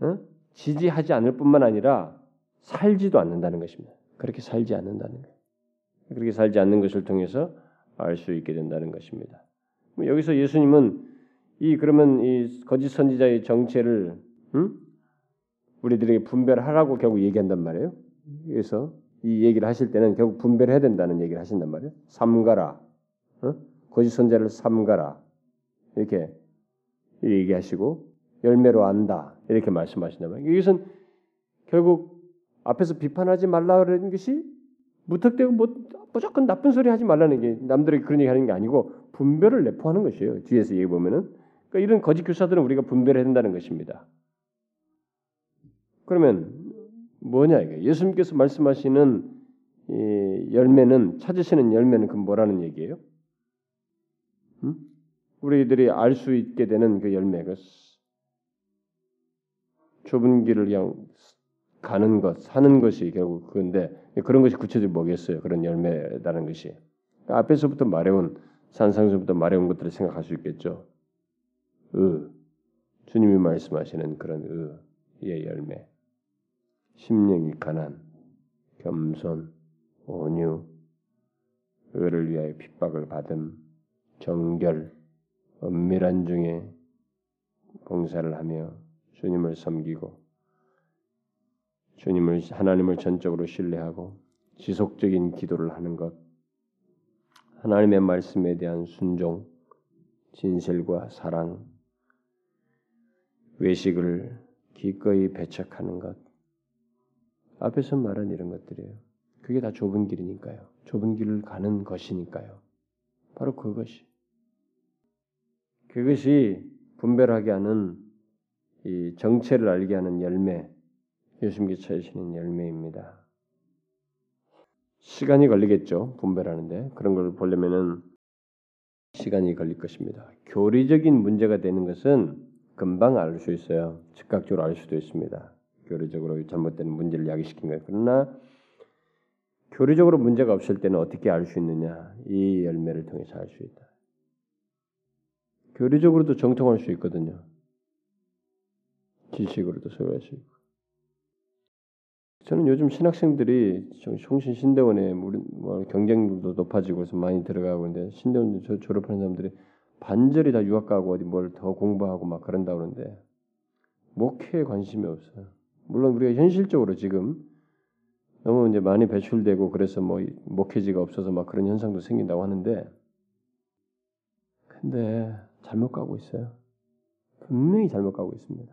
어? 지지하지 않을 뿐만 아니라 살지도 않는다는 것입니다. 그렇게 살지 않는다는 거예요. 그렇게 살지 않는 것을 통해서 알 수 있게 된다는 것입니다. 뭐 여기서 예수님은 이 그러면 이 거짓 선지자의 정체를 음? 우리들에게 분별하라고 결국 얘기한단 말이에요. 그래서 이 얘기를 하실 때는 결국 분별해야 된다는 얘기를 하신단 말이에요. 삼가라, 어? 거짓 선자를 삼가라 이렇게 얘기하시고 열매로 안다 이렇게 말씀하신단 말이에요. 이것은 결국 앞에서 비판하지 말라는 것이 무턱대고 뭐 무조건 나쁜 소리 하지 말라는 게 남들에게 그런 얘기 하는 게 아니고 분별을 내포하는 것이에요. 뒤에서 얘기 보면은 그러니까 이런 거짓 교사들은 우리가 분별해야 된다는 것입니다. 그러면 뭐냐 이게 예수님께서 말씀하시는 이 열매는 찾으시는 열매는 그 뭐라는 얘기예요? 음? 우리들이 알 수 있게 되는 그 열매가 좁은 길을 그냥 가는 것, 사는 것이 결국 그건데 그런 것이 구체적으로 뭐겠어요? 그런 열매라는 것이 앞에서부터 말해온 산상수부터 말해온 것들을 생각할 수 있겠죠. 의, 주님이 말씀하시는 그런 의의 열매. 심령이 가난, 겸손, 온유, 의를 위하여 핍박을 받음, 정결, 은밀한 중에 봉사를 하며 주님을 섬기고 주님을 하나님을 전적으로 신뢰하고 지속적인 기도를 하는 것, 하나님의 말씀에 대한 순종, 진실과 사랑, 외식을 기꺼이 배척하는 것, 앞에서 말한 이런 것들이에요. 그게 다 좁은 길이니까요. 좁은 길을 가는 것이니까요. 바로 그것이. 그것이 분별하게 하는 이 정체를 알게 하는 열매, 예수님께 찾으시는 열매입니다. 시간이 걸리겠죠. 분별하는데 그런 걸 보려면은 시간이 걸릴 것입니다. 교리적인 문제가 되는 것은 금방 알 수 있어요. 즉각적으로 알 수도 있습니다. 교리적으로 잘못된 문제를 야기시킨 거예요. 그러나 교리적으로 문제가 없을 때는 어떻게 알 수 있느냐? 이 열매를 통해서 알 수 있다. 교리적으로도 정통할 수 있거든요. 지식으로도 소유할 수 있고. 저는 요즘 신학생들이 성신 신대원에 뭐 경쟁도 높아지고 해서 많이 들어가고 있는데 신대원 졸업하는 사람들이 반절이 다 유학 가고 어디 뭘 더 공부하고 막 그런다 그러는데 목회에 관심이 없어요. 물론 우리가 현실적으로 지금 너무 이제 많이 배출되고 그래서 뭐 목회지가 없어서 막 그런 현상도 생긴다고 하는데 근데 잘못 가고 있어요. 분명히 잘못 가고 있습니다.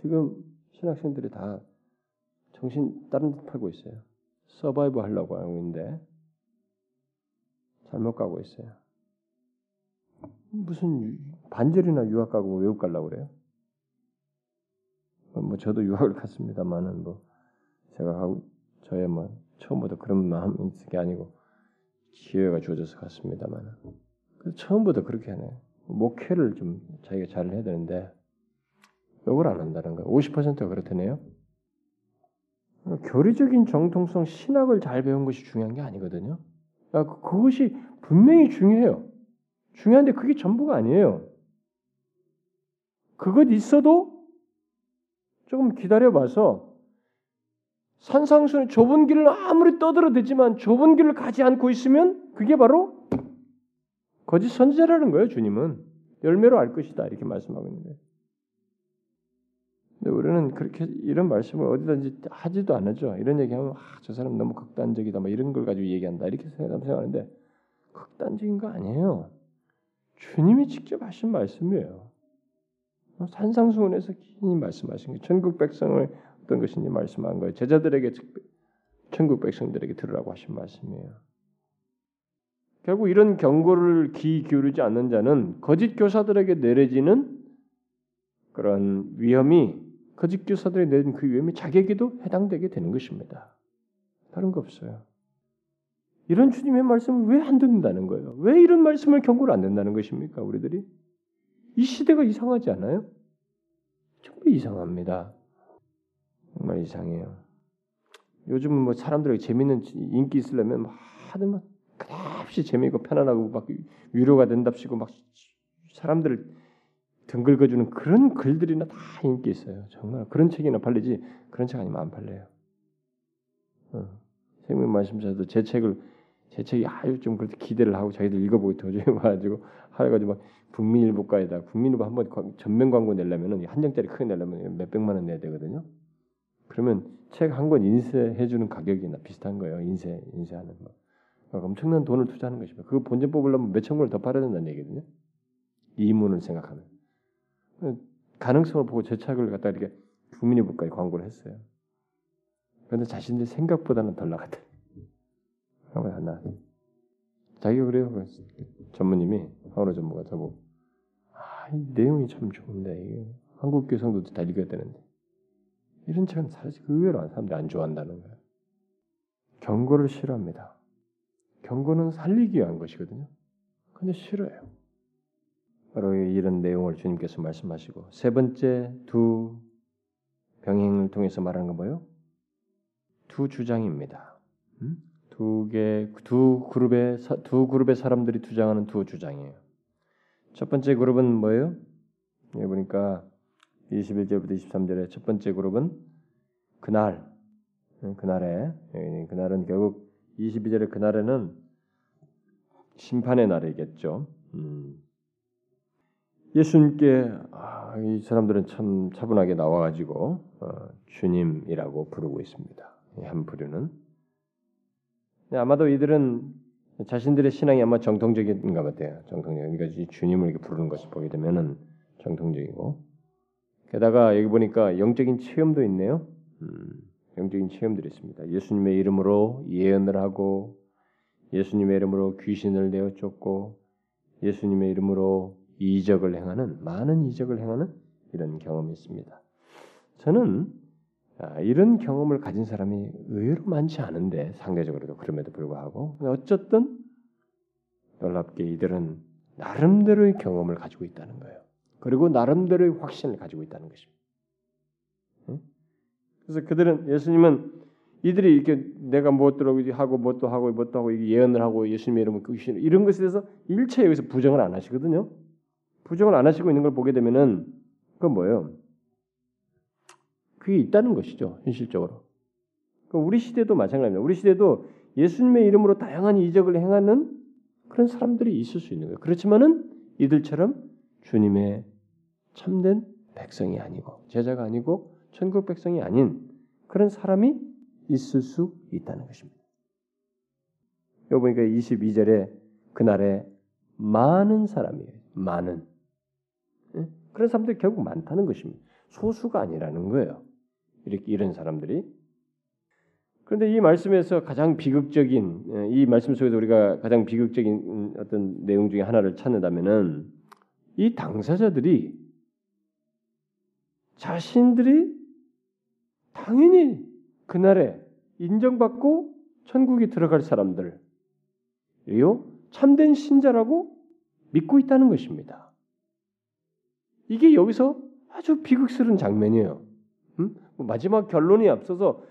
지금 신학생들이 다 정신 다른 데 팔고 있어요. 서바이브 하려고 하고 있는데 잘못 가고 있어요. 무슨 반절이나 유학 가고 외국 가려고 그래요? 뭐 저도 유학을 갔습니다만은 뭐 제가 하고 저의 뭐 처음부터 그런 마음이 있는 게 아니고 기회가 주어져서 갔습니다만은 처음부터 그렇게 하네. 목회를 좀 자기가 잘 해야 되는데 이걸 안 한다는 거예요. 50%가 그렇다네요. 교리적인 정통성 신학을 잘 배운 것이 중요한 게 아니거든요. 아, 그, 그것이 분명히 중요해요. 중요한데 그게 전부가 아니에요. 그것 있어도 조금 기다려봐서 산상수는 좁은 길을 아무리 떠들어대지만 좁은 길을 가지 않고 있으면 그게 바로 거짓 선지자라는 거예요. 주님은 열매로 알 것이다 이렇게 말씀하고 있는 거예요. 근데 우리는 그렇게 이런 말씀을 어디든지 하지도 않죠. 이런 얘기하면 아, 저 사람 너무 극단적이다, 뭐 이런 걸 가지고 얘기한다 이렇게 생각하는데 극단적인 거 아니에요. 주님이 직접 하신 말씀이에요. 산상수훈에서 긴 말씀하신 게 전국 백성을 어떤 것인지 말씀한 거예요. 제자들에게 천국 백성들에게 들으라고 하신 말씀이에요. 결국 이런 경고를 귀 기울이지 않는 자는 거짓 교사들에게 내려지는 그런 위험이 거짓 교사들이 내린 그 위험이 자기에게도 해당되게 되는 것입니다. 다른 거 없어요. 이런 주님의 말씀을 왜 안 듣는다는 거예요? 왜 이런 말씀을 경고를 안 된다는 것입니까? 우리들이 이 시대가 이상하지 않아요? 정말 이상합니다. 정말 이상해요. 요즘은 뭐 사람들에게 재밌는 인기 있으려면 막 끝없이 재미있고 편안하고 막 위로가 된답시고 막 사람들을 등글거주는 그런 글들이나 다 인기 있어요. 정말 그런 책이나 팔리지 그런 책 아니면 안 팔려요. 어. 생명 말씀자도 제 책을 제 책이 아유 좀 그렇게 기대를 하고 자기들 읽어보고 도저히 와가지고 하여가지고 막 국민일보가에다 국민일보 한번 전면 광고 내려면은 한 장짜리 크게 내려면 몇 백만 원 내야 되거든요. 그러면 책 한 권 인쇄해 주는 가격이나 비슷한 거예요. 인쇄 인쇄하는 거. 그러니까 엄청난 돈을 투자하는 것입니다. 그 본전 뽑으려면 몇천 권을 더 팔아야 된다는 얘기거든요. 이문을 생각하면 가능성을 보고 제 책을 갖다 이렇게 국민일보까지 광고를 했어요. 그런데 자신들 생각보다는 덜 나갔다. 그러면 안 나. 자기가 그래요. 그 전무님이 하우로 전무가 저보고 아, 이 내용이 참 좋은데 한국 교성도 다 읽어야 되는데 이런 책은 사실 의외로 사람들이 안 좋아한다는 거예요. 경고를 싫어합니다. 경고는 살리기 위한 것이거든요. 근데 싫어요. 바로 이런 내용을 주님께서 말씀하시고 세 번째 두 병행을 통해서 말하는 건 뭐예요? 두 주장입니다. 음? 두 개, 두 그룹의 두 그룹의 사람들이 주장하는 두 주장이에요. 첫 번째 그룹은 뭐예요? 여기 보니까 21절부터 23절에 첫 번째 그룹은 그날, 그날에 그날은 결국 22절의 그날에는 심판의 날이겠죠. 음. 예수님께 아, 이 사람들은 참 차분하게 나와가지고 어, 주님이라고 부르고 있습니다. 한 부류는 네, 아마도 이들은 자신들의 신앙이 아마 정통적인가 같아요. 정통적. 그러니까 주님을 이렇게 부르는 것을 보게 되면은 정통적이고 게다가 여기 보니까 영적인 체험도 있네요. 음, 영적인 체험들이 있습니다. 예수님의 이름으로 예언을 하고 예수님의 이름으로 귀신을 내어 쫓고 예수님의 이름으로 이적을 행하는 많은 이적을 행하는 이런 경험이 있습니다. 저는 아, 이런 경험을 가진 사람이 의외로 많지 않은데 상대적으로도 그럼에도 불구하고 어쨌든 놀랍게 이들은 나름대로의 경험을 가지고 있다는 거예요. 그리고 나름대로의 확신을 가지고 있다는 것입니다. 그래서 그들은 예수님은 이들이 이렇게 내가 무엇도 하고 무엇도 하고 무엇도 하고 예언을 하고 예수님의 이름을 귀신 이런 것에 대해서 일체 여기서 부정을 안 하시거든요. 부정을 안 하시고 있는 걸 보게 되면은 그건 뭐예요? 그게 있다는 것이죠. 현실적으로. 그러니까 우리 시대도 마찬가지입니다. 우리 시대도 예수님의 이름으로 다양한 이적을 행하는 그런 사람들이 있을 수 있는 거예요. 그렇지만은 이들처럼 주님의 참된 백성이 아니고 제자가 아니고 천국 백성이 아닌 그런 사람이 있을 수 있다는 것입니다. 여기 보니까 22절에 그날에 많은 사람이에요. 많은. 그런 사람들이 결국 많다는 것입니다. 소수가 아니라는 거예요. 이렇게 이런 사람들이 그런데 이 말씀에서 가장 비극적인 예, 이 말씀 속에서 우리가 가장 비극적인 음, 어떤 내용 중에 하나를 찾는다면은 이 당사자들이 자신들이 당연히 그날에 인정받고 천국에 들어갈 사람들이요 참된 신자라고 믿고 있다는 것입니다. 이게 여기서 아주 비극스러운 장면이에요. 마지막 결론이 앞서서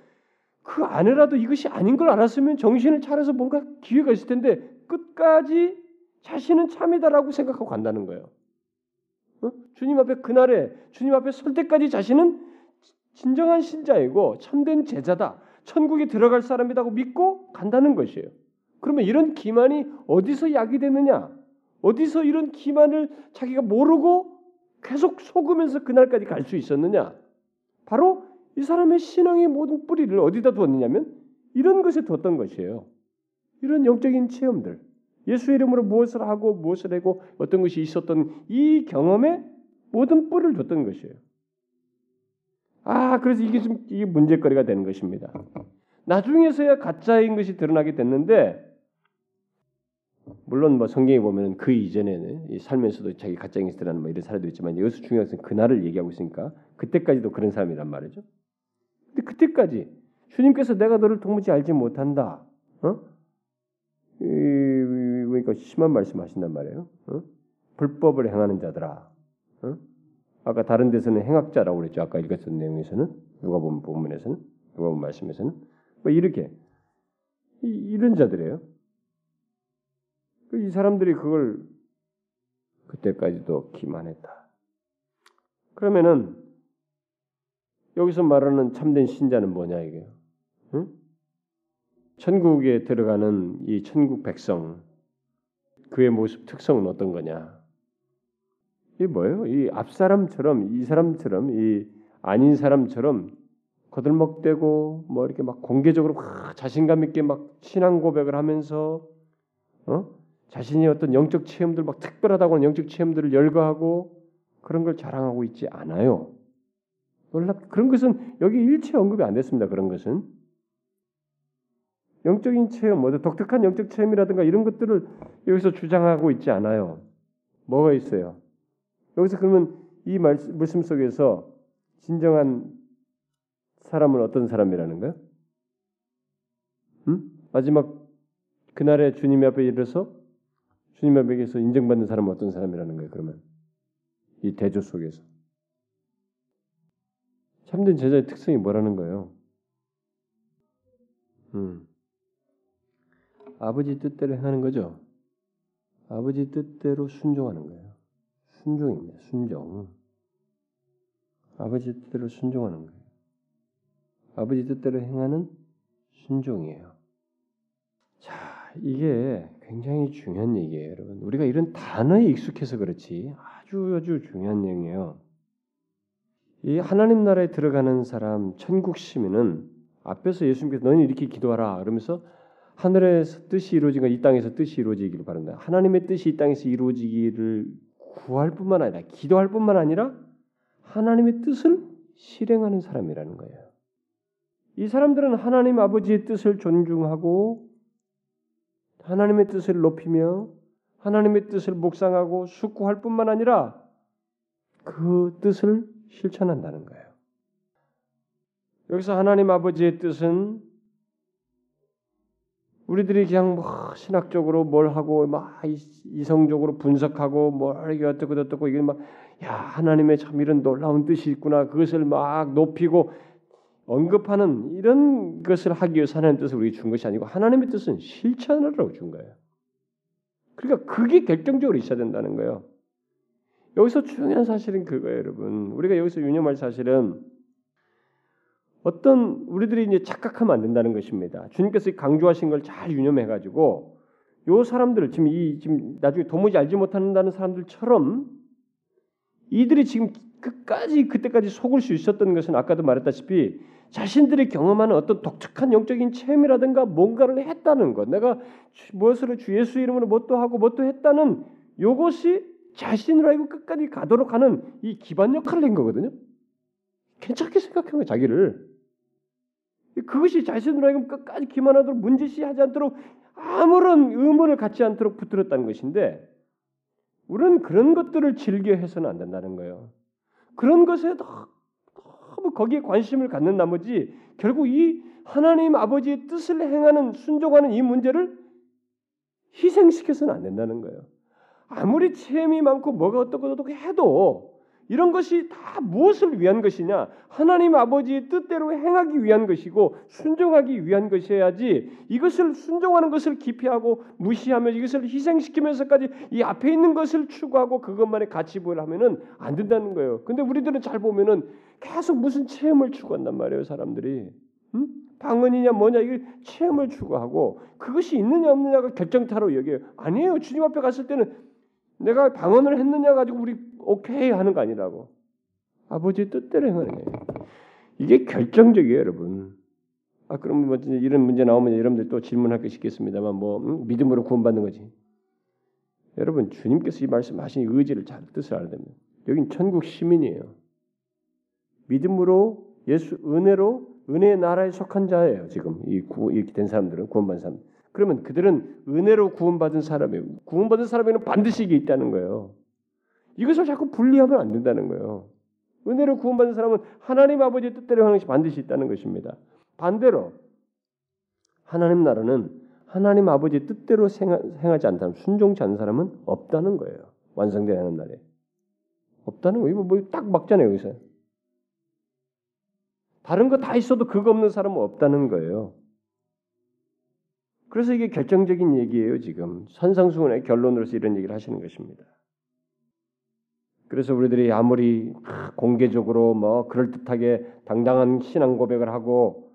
그 안에라도 이것이 아닌 걸 알았으면 정신을 차려서 뭔가 기회가 있을 텐데 끝까지 자신은 참이다라고 생각하고 간다는 거예요. 어? 주님 앞에 그날에 주님 앞에 설 때까지 자신은 진정한 신자이고 참된 제자다. 천국에 들어갈 사람이라고 믿고 간다는 것이에요. 그러면 이런 기만이 어디서 야기되느냐? 어디서 이런 기만을 자기가 모르고 계속 속으면서 그날까지 갈 수 있었느냐? 바로 이 사람의 신앙의 모든 뿌리를 어디다 두었느냐면 이런 것에 뒀던 것이에요. 이런 영적인 체험들, 예수 이름으로 무엇을 하고 무엇을 하고 어떤 것이 있었던 이 경험에 모든 뿌리를 뒀던 것이에요. 아, 그래서 이게 좀 이게 문제거리가 되는 것입니다. 나중에서야 가짜인 것이 드러나게 됐는데 물론 뭐 성경에 보면 그 이전에는 이 살면서도 자기 가짜인 것이 드러나는 뭐 이런 사례도 있지만 여기서 중요한 것은 그날을 얘기하고 있으니까 그때까지도 그런 사람이란 말이죠. 근데 그때까지 주님께서 내가 너를 도무지 알지 못한다. 어? 이, 그러니까 심한 말씀하신단 말이에요. 어? 불법을 행하는 자들아. 어? 아까 다른 데서는 행악자라고 그랬죠. 아까 읽었던 내용에서는 누가 보면 본문에서는 누가 보면 말씀에서는 뭐 이렇게 이, 이런 자들이에요. 이 사람들이 그걸 그때까지도 기만했다. 그러면은 여기서 말하는 참된 신자는 뭐냐 이게요? 응? 천국에 들어가는 이 천국 백성 그의 모습 특성은 어떤 거냐? 이게 뭐예요? 이 앞 사람처럼 이 사람처럼 이 아닌 사람처럼 거들먹대고 뭐 이렇게 막 공개적으로 막 자신감 있게 막 신앙 고백을 하면서 어? 자신이 어떤 영적 체험들 막 특별하다고 하는 영적 체험들을 열거하고 그런 걸 자랑하고 있지 않아요. 놀랍 그런 것은 여기 일체 언급이 안 됐습니다. 그런 것은 영적인 체험, 뭐 독특한 영적 체험이라든가 이런 것들을 여기서 주장하고 있지 않아요. 뭐가 있어요? 여기서 그러면 이 말씀 속에서 진정한 사람은 어떤 사람이라는 거예요? 음? 마지막 그날에 주님 앞에 이르러서 주님 앞에서 인정받는 사람은 어떤 사람이라는 거예요? 그러면 이 대조 속에서 참된 제자의 특성이 뭐라는 거예요? 음. 아버지 뜻대로 행하는 거죠. 아버지 뜻대로 순종하는 거예요. 순종입니다. 순종. 아버지 뜻대로 순종하는 거예요. 아버지 뜻대로 행하는 순종이에요. 자, 이게 굉장히 중요한 얘기예요, 여러분. 우리가 이런 단어에 익숙해서 그렇지 아주 아주 중요한 얘기예요. 이 하나님 나라에 들어가는 사람 천국 시민은 앞에서 예수님께서 너는 이렇게 기도하라 그러면서 하늘에서 뜻이 이루어진 건이 땅에서 뜻이 이루어지기를 바란다. 하나님의 뜻이 이 땅에서 이루어지기를 구할 뿐만 아니라 기도할 뿐만 아니라 하나님의 뜻을 실행하는 사람이라는 거예요. 이 사람들은 하나님 아버지의 뜻을 존중하고 하나님의 뜻을 높이며 하나님의 뜻을 묵상하고 숙고할 뿐만 아니라 그 뜻을 실천한다는 거예요. 여기서 하나님 아버지의 뜻은 우리들이 그냥 뭐 신학적으로 뭘 하고 막 이성적으로 분석하고 뭐 이게 어떻고 어떻고 이게 막 야 하나님의 참 이런 놀라운 뜻이 있구나 그것을 막 높이고 언급하는 이런 것을 하기 위해서 하나님 뜻을 우리가 준 것이 아니고 하나님의 뜻은 실천하라고 준 거예요. 그러니까 그게 결정적으로 있어야 된다는 거예요. 여기서 중요한 사실은 그거예요, 여러분. 우리가 여기서 유념할 사실은 어떤 우리들이 이제 착각하면 안 된다는 것입니다. 주님께서 강조하신 걸 잘 유념해 가지고 요 사람들을 지금 이 지금 나중에 도무지 알지 못한다는 사람들처럼 이들이 지금 끝까지 그때까지 속을 수 있었던 것은 아까도 말했다시피 자신들이 경험하는 어떤 독특한 영적인 체험이라든가 뭔가를 했다는 것, 내가 무엇을 주 예수 이름으로 뭣도 하고 뭣도 했다는 요것이 자신으로 알고 끝까지 가도록 하는 이 기반 역할을 한 거거든요. 괜찮게 생각한 거예요, 자기를. 그것이 자신으로 하여금 끝까지 기만하도록 문제시하지 않도록 아무런 의문을 갖지 않도록 붙들었다는 것인데 우리는 그런 것들을 즐겨 해서는 안 된다는 거예요. 그런 것에 너무 거기에 관심을 갖는 나머지 결국 이 하나님 아버지의 뜻을 행하는 순종하는 이 문제를 희생시켜서는 안 된다는 거예요. 아무리 체험이 많고 뭐가 어떻고 어떻고 해도 이런 것이 다 무엇을 위한 것이냐? 하나님 아버지의 뜻대로 행하기 위한 것이고 순종하기 위한 것이어야지 이것을 순종하는 것을 기피하고 무시하며 이것을 희생시키면서까지 이 앞에 있는 것을 추구하고 그것만의 가치 부여를 하면은 안 된다는 거예요. 근데 우리들은 잘 보면은 계속 무슨 체험을 추구한단 말이에요, 사람들이. 응? 방언이냐 뭐냐 이게 체험을 추구하고 그것이 있느냐 없느냐가 결정타로 여겨요. 아니에요. 주님 앞에 갔을 때는 내가 방언을 했느냐 가지고 우리 오케이 하는 거 아니라고. 아버지 뜻대로 행하는 거예요. 이게 결정적이에요, 여러분. 아 그럼 뭐 이런 문제 나오면 여러분들 또 질문할 것이 있겠습니다만 뭐 음? 믿음으로 구원받는 거지. 여러분 주님께서 이 말씀하신 의지를 잘 뜻을 알아야 됩니다. 여긴 천국 시민이에요. 믿음으로 예수 은혜로 은혜의 나라에 속한 자예요. 지금 이 구, 이렇게 된 사람들은 구원받은 사람. 그러면 그들은 은혜로 구원받은 사람이에요. 구원받은 사람에는 반드시 이게 있다는 거예요. 이것을 자꾸 분리하면 안 된다는 거예요. 은혜로 구원받은 사람은 하나님 아버지의 뜻대로 하는 것이 반드시 있다는 것입니다. 반대로 하나님 나라는 하나님 아버지의 뜻대로 행하지 않는 사람, 순종치 않는 사람은 없다는 거예요. 완성되는 하는 날에 없다는 거예요. 뭐딱 막잖아요 여기서. 다른 거 다 있어도 그거 없는 사람은 없다는 거예요. 그래서 이게 결정적인 얘기예요, 지금. 선상수훈의 결론으로서 이런 얘기를 하시는 것입니다. 그래서 우리들이 아무리 공개적으로 뭐 그럴듯하게 당당한 신앙 고백을 하고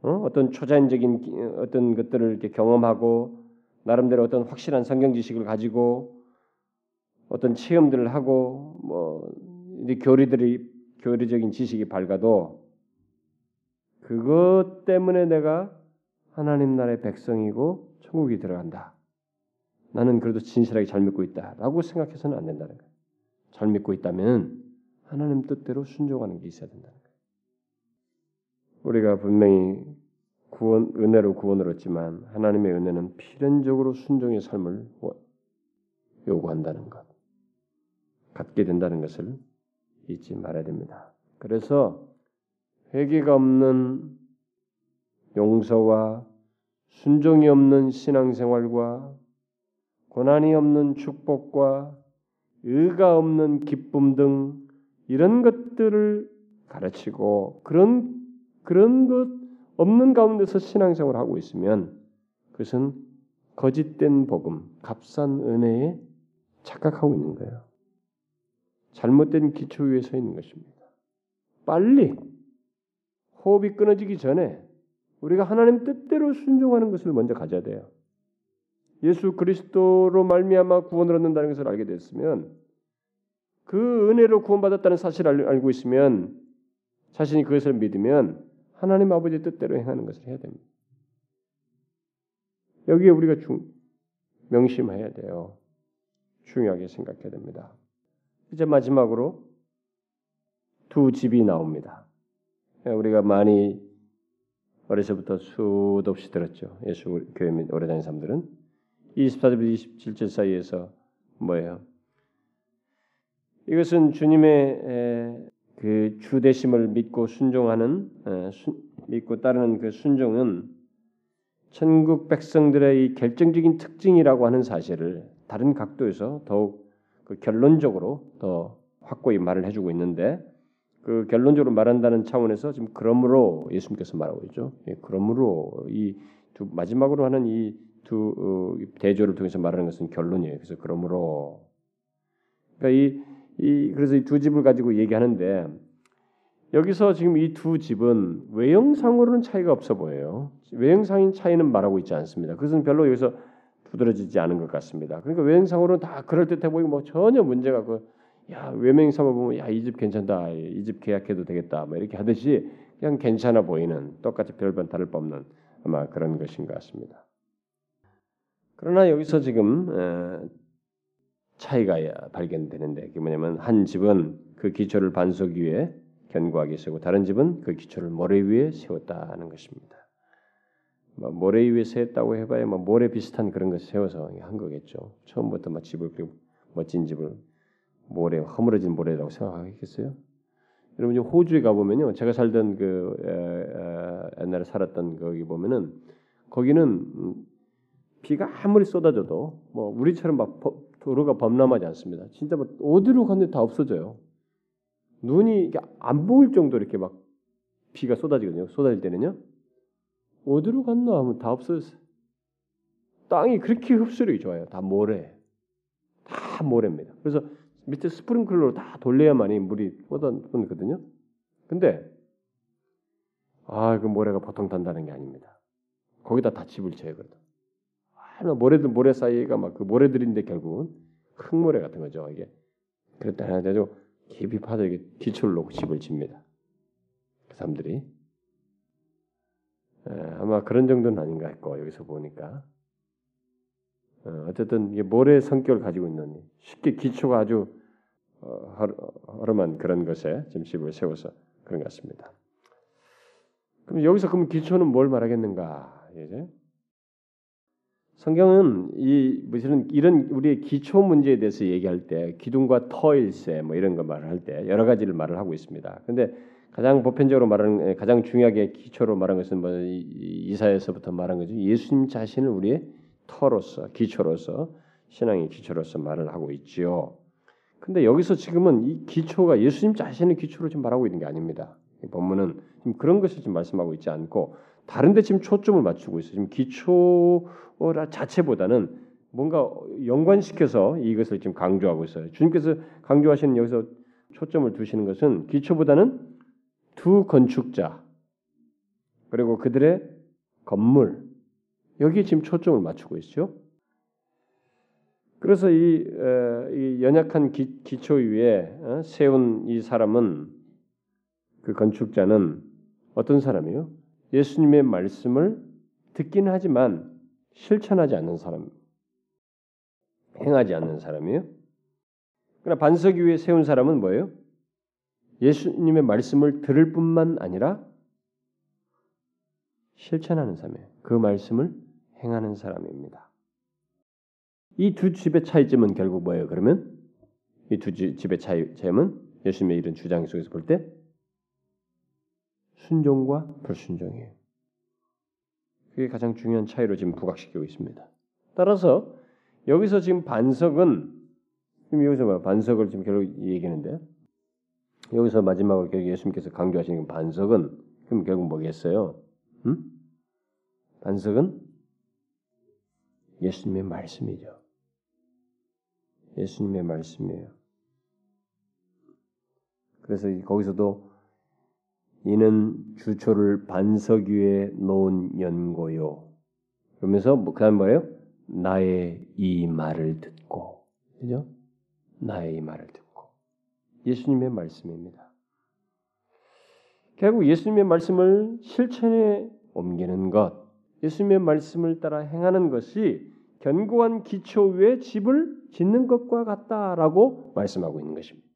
어? 떤 초자연적인 어떤 것들을 이렇게 경험하고 나름대로 어떤 확실한 성경 지식을 가지고 어떤 체험들을 하고 뭐 교리들이 교리적인 지식이 밝아도 그것 때문에 내가 하나님 나라의 백성이고 천국이 들어간다. 나는 그래도 진실하게 잘 믿고 있다라고 생각해서는 안 된다는 거예요. 잘 믿고 있다면 하나님 뜻대로 순종하는 게 있어야 된다는 거예요. 우리가 분명히 구원 은혜로 구원을 얻지만 하나님의 은혜는 필연적으로 순종의 삶을 요구한다는 것, 갖게 된다는 것을 잊지 말아야 됩니다. 그래서 회개가 없는 용서와 순종이 없는 신앙생활과 고난이 없는 축복과 의가 없는 기쁨 등 이런 것들을 가르치고 그런 그런 것 없는 가운데서 신앙생활을 하고 있으면 그것은 거짓된 복음, 값싼 은혜에 착각하고 있는 거예요. 잘못된 기초 위에 서 있는 것입니다. 빨리 호흡이 끊어지기 전에 우리가 하나님 뜻대로 순종하는 것을 먼저 가져야 돼요. 예수 그리스도로 말미암아 구원을 얻는다는 것을 알게 됐으면 그 은혜로 구원받았다는 사실을 알고 있으면 자신이 그것을 믿으면 하나님 아버지의 뜻대로 행하는 것을 해야 됩니다. 여기에 우리가 중, 명심해야 돼요. 중요하게 생각해야 됩니다. 이제 마지막으로 두 집이 나옵니다. 우리가 많이 어려서부터 수도 없이 들었죠. 예수 교회 및 오래 다닌 사람들은 24절 27절 사이에서 뭐예요? 이것은 주님의 그 주대심을 믿고 순종하는 믿고 따르는 그 순종은 천국 백성들의 이 결정적인 특징이라고 하는 사실을 다른 각도에서 더욱 그 결론적으로 더 확고히 말을 해주고 있는데 그 결론적으로 말한다는 차원에서 지금 그러므로 예수님께서 말하고 있죠. 예, 그러므로 이 두 마지막으로 하는 이두 어, 대조를 통해서 말하는 것은 결론이에요. 그래서 그러므로 그러니까 이, 이 그래서 이 두 집을 가지고 얘기하는데 여기서 지금 이 두 집은 외형상으로는 차이가 없어 보여요. 외형상인 차이는 말하고 있지 않습니다. 그것은 별로 여기서 두드러지지 않은 것 같습니다. 그러니까 외형상으로는 다 그럴 듯해 보이고 뭐 전혀 문제가 그 야, 외명 삼아 보면 야, 이 집 괜찮다. 이 집 계약해도 되겠다. 뭐 이렇게 하듯이 그냥 괜찮아 보이는 똑같이 별반 다를 바 없는 아마 그런 것인 것 같습니다. 그러나 여기서 지금 차이가 발견되는데 그게 뭐냐면 한 집은 그 기초를 반석 위에 견고하게 세우고 다른 집은 그 기초를 모래 위에 세웠다는 것입니다. 뭐 모래 위에 세웠다고 해봐야 뭐 모래 비슷한 그런 것을 세워서 한 거겠죠. 처음부터 막 집을 그리고 멋진 집을 모래 허물어진 모래라고 생각하겠어요? 여러분 호주에 가 보면요, 제가 살던 그 에, 에, 옛날에 살았던 거기 보면은 거기는 비가 아무리 쏟아져도 뭐 우리처럼 막 도로가 범람하지 않습니다. 진짜 뭐 어디로 갔는데 다 없어져요. 눈이 안 보일 정도 이렇게 막 비가 쏟아지거든요. 쏟아질 때는요. 어디로 갔나 하면 다 없어졌어요. 땅이 그렇게 흡수력이 좋아요. 다 모래. 다 모래입니다. 그래서 밑에 스프링클러로 다 돌려야만이 물이 뻗어거든요. 근데 아, 그 모래가 보통 단다는 게 아닙니다. 거기다 다 집을 쳐요, 그래도. 아, 모래들 모래 사이가 막 그 모래들인데 결국은 흙모래 같은 거죠, 이게. 그랬다 해가지고 깊이 파서 이게 기초를 놓고 집을 집니다. 그 사람들이 에, 아마 그런 정도는 아닌가 했고 여기서 보니까 어, 어쨌든 이게 모래 성격을 가지고 있는 쉽게 기초가 아주 어, 허름한 그런 것에 집을 세워서 그런 것 같습니다. 그럼 여기서 그럼 기초는 뭘 말하겠는가? 이제 성경은 이 무슨 이런 우리의 기초 문제에 대해서 얘기할 때 기둥과 터일세 뭐 이런 거 말을 할때 여러 가지를 말을 하고 있습니다. 근데 가장 보편적으로 말하는 가장 중요하게 기초로 말한 것은 뭐 이사에서부터 말한 거죠. 예수님 자신을 우리의 터로서 기초로서 신앙의 기초로서 말을 하고 있지요. 근데 여기서 지금은 이 기초가 예수님 자신의 기초로 지금 말하고 있는 게 아닙니다. 본문은 지금 그런 것을 지금 말씀하고 있지 않고 다른데 지금 초점을 맞추고 있어요. 지금 기초라 자체보다는 뭔가 연관시켜서 이것을 지금 강조하고 있어요. 주님께서 강조하시는 여기서 초점을 두시는 것은 기초보다는 두 건축자 그리고 그들의 건물 여기에 지금 초점을 맞추고 있죠. 그래서 이, 어, 이 연약한 기, 초 위에 어, 세운 이 사람은 그 건축자는 어떤 사람이요? 예수님의 말씀을 듣긴 하지만 실천하지 않는 사람, 행하지 않는 사람이에요. 그러나 반석 위에 세운 사람은 뭐예요? 예수님의 말씀을 들을 뿐만 아니라 실천하는 사람이에요. 그 말씀을 행하는 사람입니다. 이 두 집의 차이점은 결국 뭐예요? 그러면 이 두 집의 차이점은 예수님의 이런 주장 속에서 볼 때 순종과 불순종이에요. 그게 가장 중요한 차이로 지금 부각시키고 있습니다. 따라서 여기서 지금 반석은 지금 여기서 봐 반석을 지금 결국 얘기하는데 여기서 마지막으로 결국 예수님께서 강조하시는 반석은 그럼 결국 뭐겠어요? 음? 반석은 예수님의 말씀이죠. 예수님의 말씀이에요. 그래서 거기서도 이는 주초를 반석 위에 놓은 연고요. 그러면서 뭐, 그다음 뭐예요? 나의 이 말을 듣고, 그죠? 나의 이 말을 듣고 예수님의 말씀입니다. 결국 예수님의 말씀을 실천에 옮기는 것, 예수님의 말씀을 따라 행하는 것이 견고한 기초 위에 집을 짓는 것과 같다라고 말씀하고 있는 것입니다.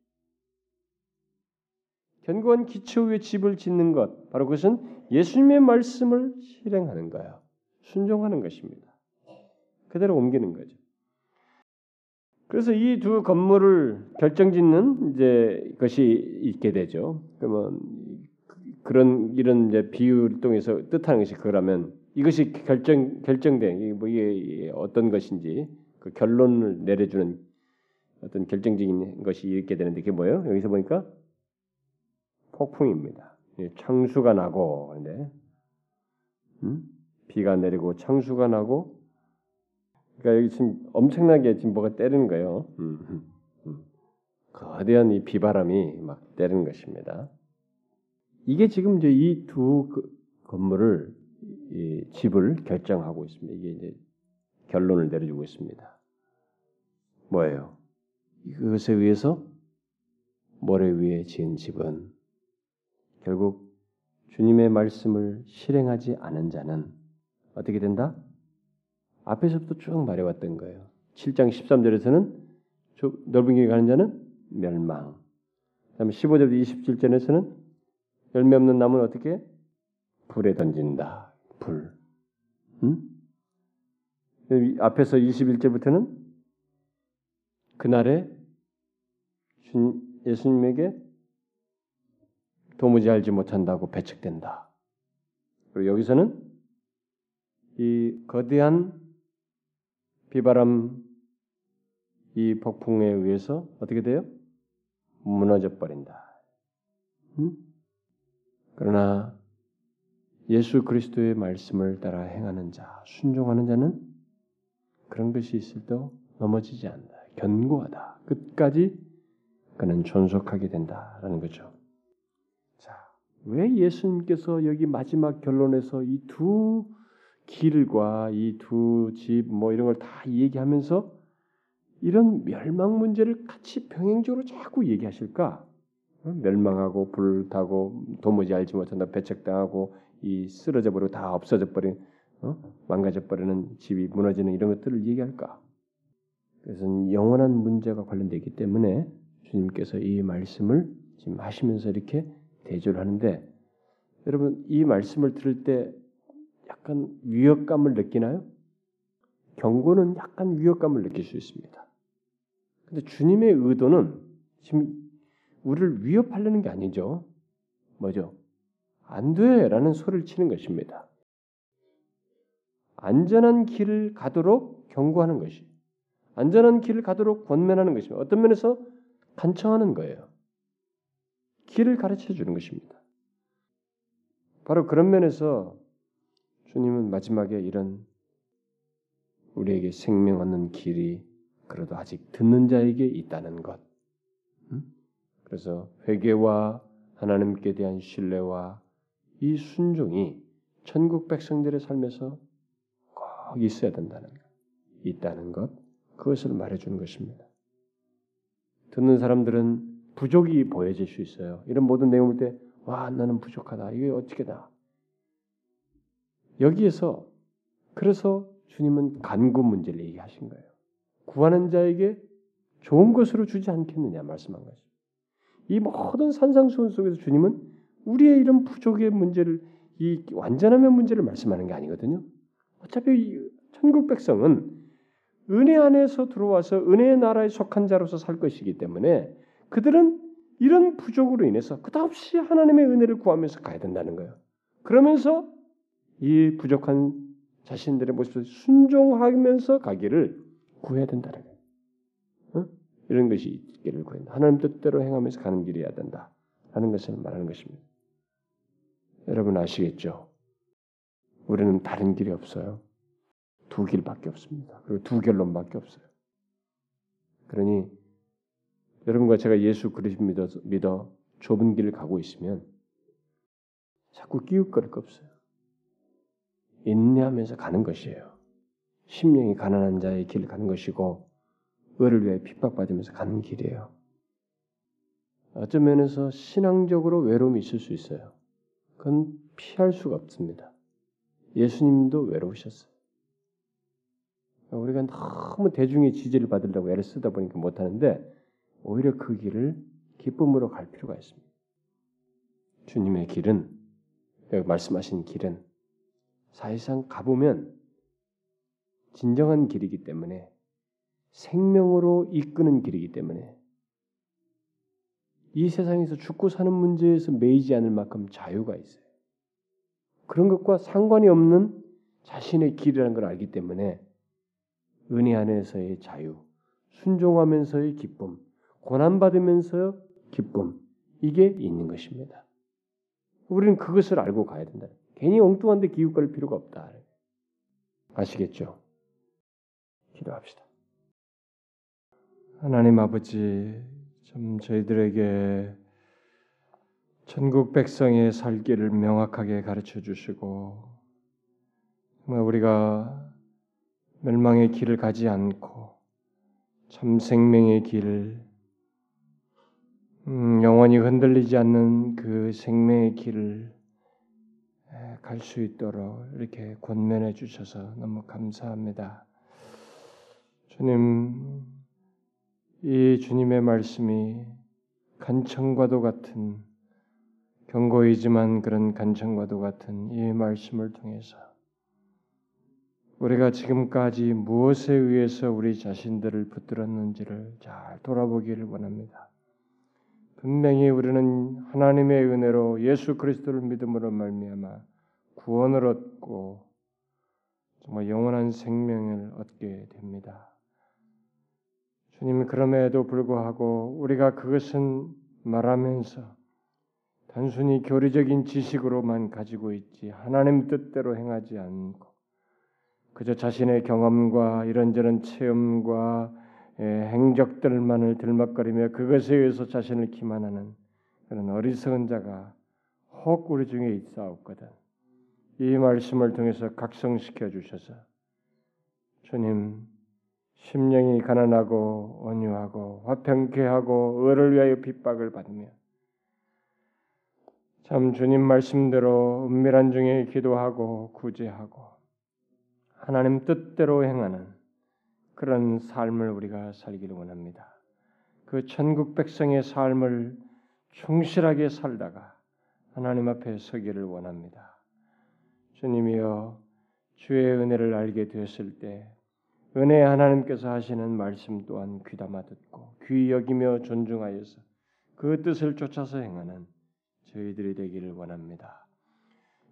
견고한 기초 위에 집을 짓는 것, 바로 그것은 예수님의 말씀을 실행하는 거예요. 순종하는 것입니다. 그대로 옮기는 거죠. 그래서 이 두 건물을 결정짓는 이제 것이 있게 되죠. 그러면 그런 이런 이제 비유를 통해서 뜻하는 것이 그러면 이것이 결정 결정된 뭐 이게 어떤 것인지 그 결론을 내려주는 어떤 결정적인 것이 있게 되는데 그게 뭐예요? 여기서 보니까 폭풍입니다. 창수가 나고 근데 음? 비가 내리고 창수가 나고 그러니까 여기 지금 엄청나게 지금 뭐가 때리는 거예요. 음, 음, 음. 거대한 이 비바람이 막 때리는 것입니다. 이게 지금 이제 이두 그 건물을 이 집을 결정하고 있습니다. 이게 이제 결론을 내려주고 있습니다. 뭐예요? 이것에 의해서 모래 위에 지은 집은 결국 주님의 말씀을 실행하지 않은 자는 어떻게 된다? 앞에서부터 쭉 말해왔던 거예요. 7장 13절에서는 넓은 길에 가는 자는 멸망. 그다음에 15절부터 27절에서는 열매 없는 나무는 어떻게 불에 던진다. 불. 응? 앞에서 21절부터는 그날에 예수님에게 도무지 알지 못한다고 배척된다. 그리고 여기서는 이 거대한 비바람 이 폭풍에 의해서 어떻게 돼요? 무너져 버린다. 음? 그러나 예수 그리스도의 말씀을 따라 행하는 자, 순종하는 자는 그런 것이 있을 때 넘어지지 않는다. 견고하다. 끝까지 그는 존속하게 된다라는 거죠. 왜 예수님께서 여기 마지막 결론에서 이 두 길과 이 두 집 뭐 이런 걸 다 얘기하면서 이런 멸망 문제를 같이 병행적으로 자꾸 얘기하실까? 어? 멸망하고 불타고 도무지 알지 못한다 배척당하고 이 쓰러져 버리고 다 없어져 버린 어? 망가져 버리는 집이 무너지는 이런 것들을 얘기할까? 그래서 영원한 문제가 관련되기 때문에 주님께서 이 말씀을 지금 하시면서 이렇게 대조를 하는데 여러분 이 말씀을 들을 때 약간 위협감을 느끼나요? 경고는 약간 위협감을 느낄 수 있습니다. 근데 주님의 의도는 지금 우리를 위협하려는 게 아니죠. 뭐죠? 안 돼 라는 소리를 치는 것입니다. 안전한 길을 가도록 경고하는 것이 안전한 길을 가도록 권면하는 것입니다. 어떤 면에서 간청하는 거예요. 길을 가르쳐 주는 것입니다. 바로 그런 면에서 주님은 마지막에 이런 우리에게 생명 얻는 길이 그래도 아직 듣는 자에게 있다는 것. 그래서 회개와 하나님께 대한 신뢰와 이 순종이 천국 백성들의 삶에서 꼭 있어야 된다는 것, 있다는 것, 그것을 말해주는 것입니다. 듣는 사람들은 부족이 보여질 수 있어요. 이런 모든 내용을 때, 와, 나는 부족하다. 이게 어떻게 다. 여기에서, 그래서 주님은 간구 문제를 얘기하신 거예요. 구하는 자에게 좋은 것으로 주지 않겠느냐 말씀한 거죠. 이 모든 산상수훈 속에서 주님은 우리의 이런 부족의 문제를 이 완전함의 문제를 말씀하는 게 아니거든요. 어차피 천국 백성은 은혜 안에서 들어와서 은혜의 나라에 속한 자로서 살 것이기 때문에 그들은 이런 부족으로 인해서 끝없이 하나님의 은혜를 구하면서 가야 된다는 거예요. 그러면서 이 부족한 자신들의 모습을 순종하면서 가기를 구해야 된다는 거예요. 어? 이런 것이 있기를 구한다. 하나님 뜻대로 행하면서 가는 길이어야 된다. 하는 것을 말하는 것입니다. 여러분 아시겠죠? 우리는 다른 길이 없어요. 두 길밖에 없습니다. 그리고 두 결론밖에 없어요. 그러니 여러분과 제가 예수 그리스도 믿어, 믿어 좁은 길을 가고 있으면 자꾸 끼웃거릴 거 없어요. 인내하면서 가는 것이에요. 심령이 가난한 자의 길을 가는 것이고 의를 위해 핍박받으면서 가는 길이에요. 어떤 면에서 신앙적으로 외로움이 있을 수 있어요. 그건 피할 수가 없습니다. 예수님도 외로우셨어요. 우리가 너무 대중의 지지를 받으려고 애를 쓰다 보니까 못하는데 오히려 그 길을 기쁨으로 갈 필요가 있습니다. 주님의 길은 여기 말씀하신 길은 사실상 가보면 진정한 길이기 때문에 생명으로 이끄는 길이기 때문에 이 세상에서 죽고 사는 문제에서 매이지 않을 만큼 자유가 있어요. 그런 것과 상관이 없는 자신의 길이라는 걸 알기 때문에 은혜 안에서의 자유, 순종하면서의 기쁨, 고난받으면서 기쁨, 이게 있는 것입니다. 우리는 그것을 알고 가야 된다. 괜히 엉뚱한데 기웃거릴 필요가 없다. 아시겠죠? 기도합시다. 하나님 아버지, 좀 저희들에게 천국 백성의 살기를 명확하게 가르쳐 주시고, 우리가 멸망의 길을 가지 않고 참 생명의 길을 음, 영원히 흔들리지 않는 그 생명의 길을 갈 수 있도록 이렇게 권면해 주셔서 너무 감사합니다. 주님, 이 주님의 말씀이 간청과도 같은 경고이지만 그런 간청과도 같은 이 말씀을 통해서 우리가 지금까지 무엇에 의해서 우리 자신들을 붙들었는지를 잘 돌아보기를 원합니다. 분명히 우리는 하나님의 은혜로 예수 그리스도를 믿음으로 말미암아 구원을 얻고 정말 영원한 생명을 얻게 됩니다. 주님 그럼에도 불구하고 우리가 그것은 말하면서 단순히 교리적인 지식으로만 가지고 있지 하나님 뜻대로 행하지 않고 그저 자신의 경험과 이런저런 체험과 행적들만을 들먹거리며 그것에 의해서 자신을 기만하는 그런 어리석은 자가 혹 우리 중에 있사옵거든. 이 말씀을 통해서 각성시켜 주셔서 주님 심령이 가난하고 온유하고 화평케 하고 의를 위하여 핍박을 받으며 참 주님 말씀대로 은밀한 중에 기도하고 구제하고 하나님 뜻대로 행하는 그런 삶을 우리가 살기를 원합니다. 그 천국 백성의 삶을 충실하게 살다가 하나님 앞에 서기를 원합니다. 주님이여 주의 은혜를 알게 되었을 때 은혜 하나님께서 하시는 말씀 또한 귀담아 듣고 귀 여기며 존중하여서 그 뜻을 쫓아서 행하는 저희들이 되기를 원합니다.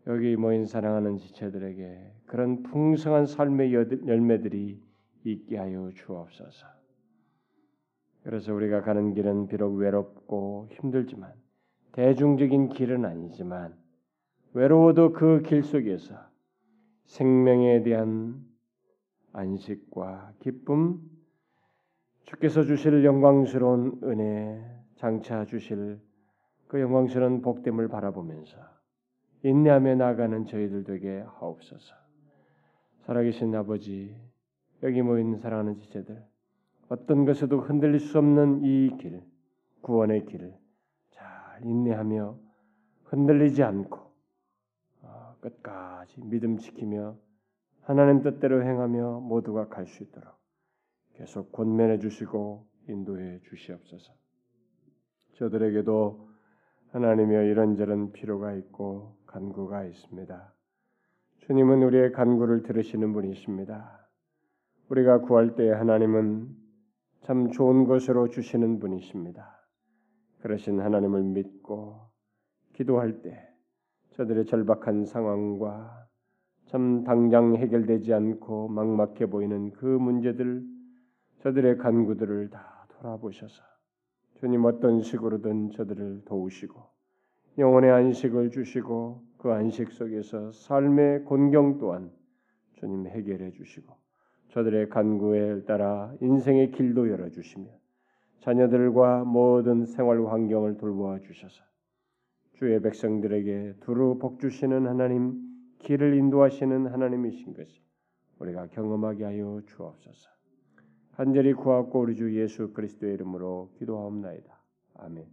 여기 모인 사랑하는 지체들에게 그런 풍성한 삶의 열매들이 있게 하여 주옵소서. 그래서 우리가 가는 길은 비록 외롭고 힘들지만 대중적인 길은 아니지만 외로워도 그 길 속에서 생명에 대한 안식과 기쁨, 주께서 주실 영광스러운 은혜, 장차 주실 그 영광스러운 복됨을 바라보면서 인내하며 나가는 저희들 되게 하옵소서. 살아계신 아버지, 여기 모인 사랑하는 지체들, 어떤 것에도 흔들릴 수 없는 이 길, 구원의 길을 잘 인내하며 흔들리지 않고 어, 끝까지 믿음 지키며 하나님 뜻대로 행하며 모두가 갈 수 있도록 계속 권면해 주시고 인도해 주시옵소서. 저들에게도 하나님여 이런저런 필요가 있고 간구가 있습니다. 주님은 우리의 간구를 들으시는 분이십니다. 우리가 구할 때 하나님은 참 좋은 것으로 주시는 분이십니다. 그러신 하나님을 믿고 기도할 때 저들의 절박한 상황과 참 당장 해결되지 않고 막막해 보이는 그 문제들 저들의 간구들을 다 돌아보셔서 주님 어떤 식으로든 저들을 도우시고 영혼의 안식을 주시고 그 안식 속에서 삶의 곤경 또한 주님 해결해 주시고 저들의 간구에 따라 인생의 길도 열어 주시며 자녀들과 모든 생활 환경을 돌보아 주셔서 주의 백성들에게 두루 복 주시는 하나님 길을 인도하시는 하나님이신 것을 우리가 경험하게 하여 주옵소서. 간절히 구하고 우리 주 예수 그리스도의 이름으로 기도하옵나이다. 아멘.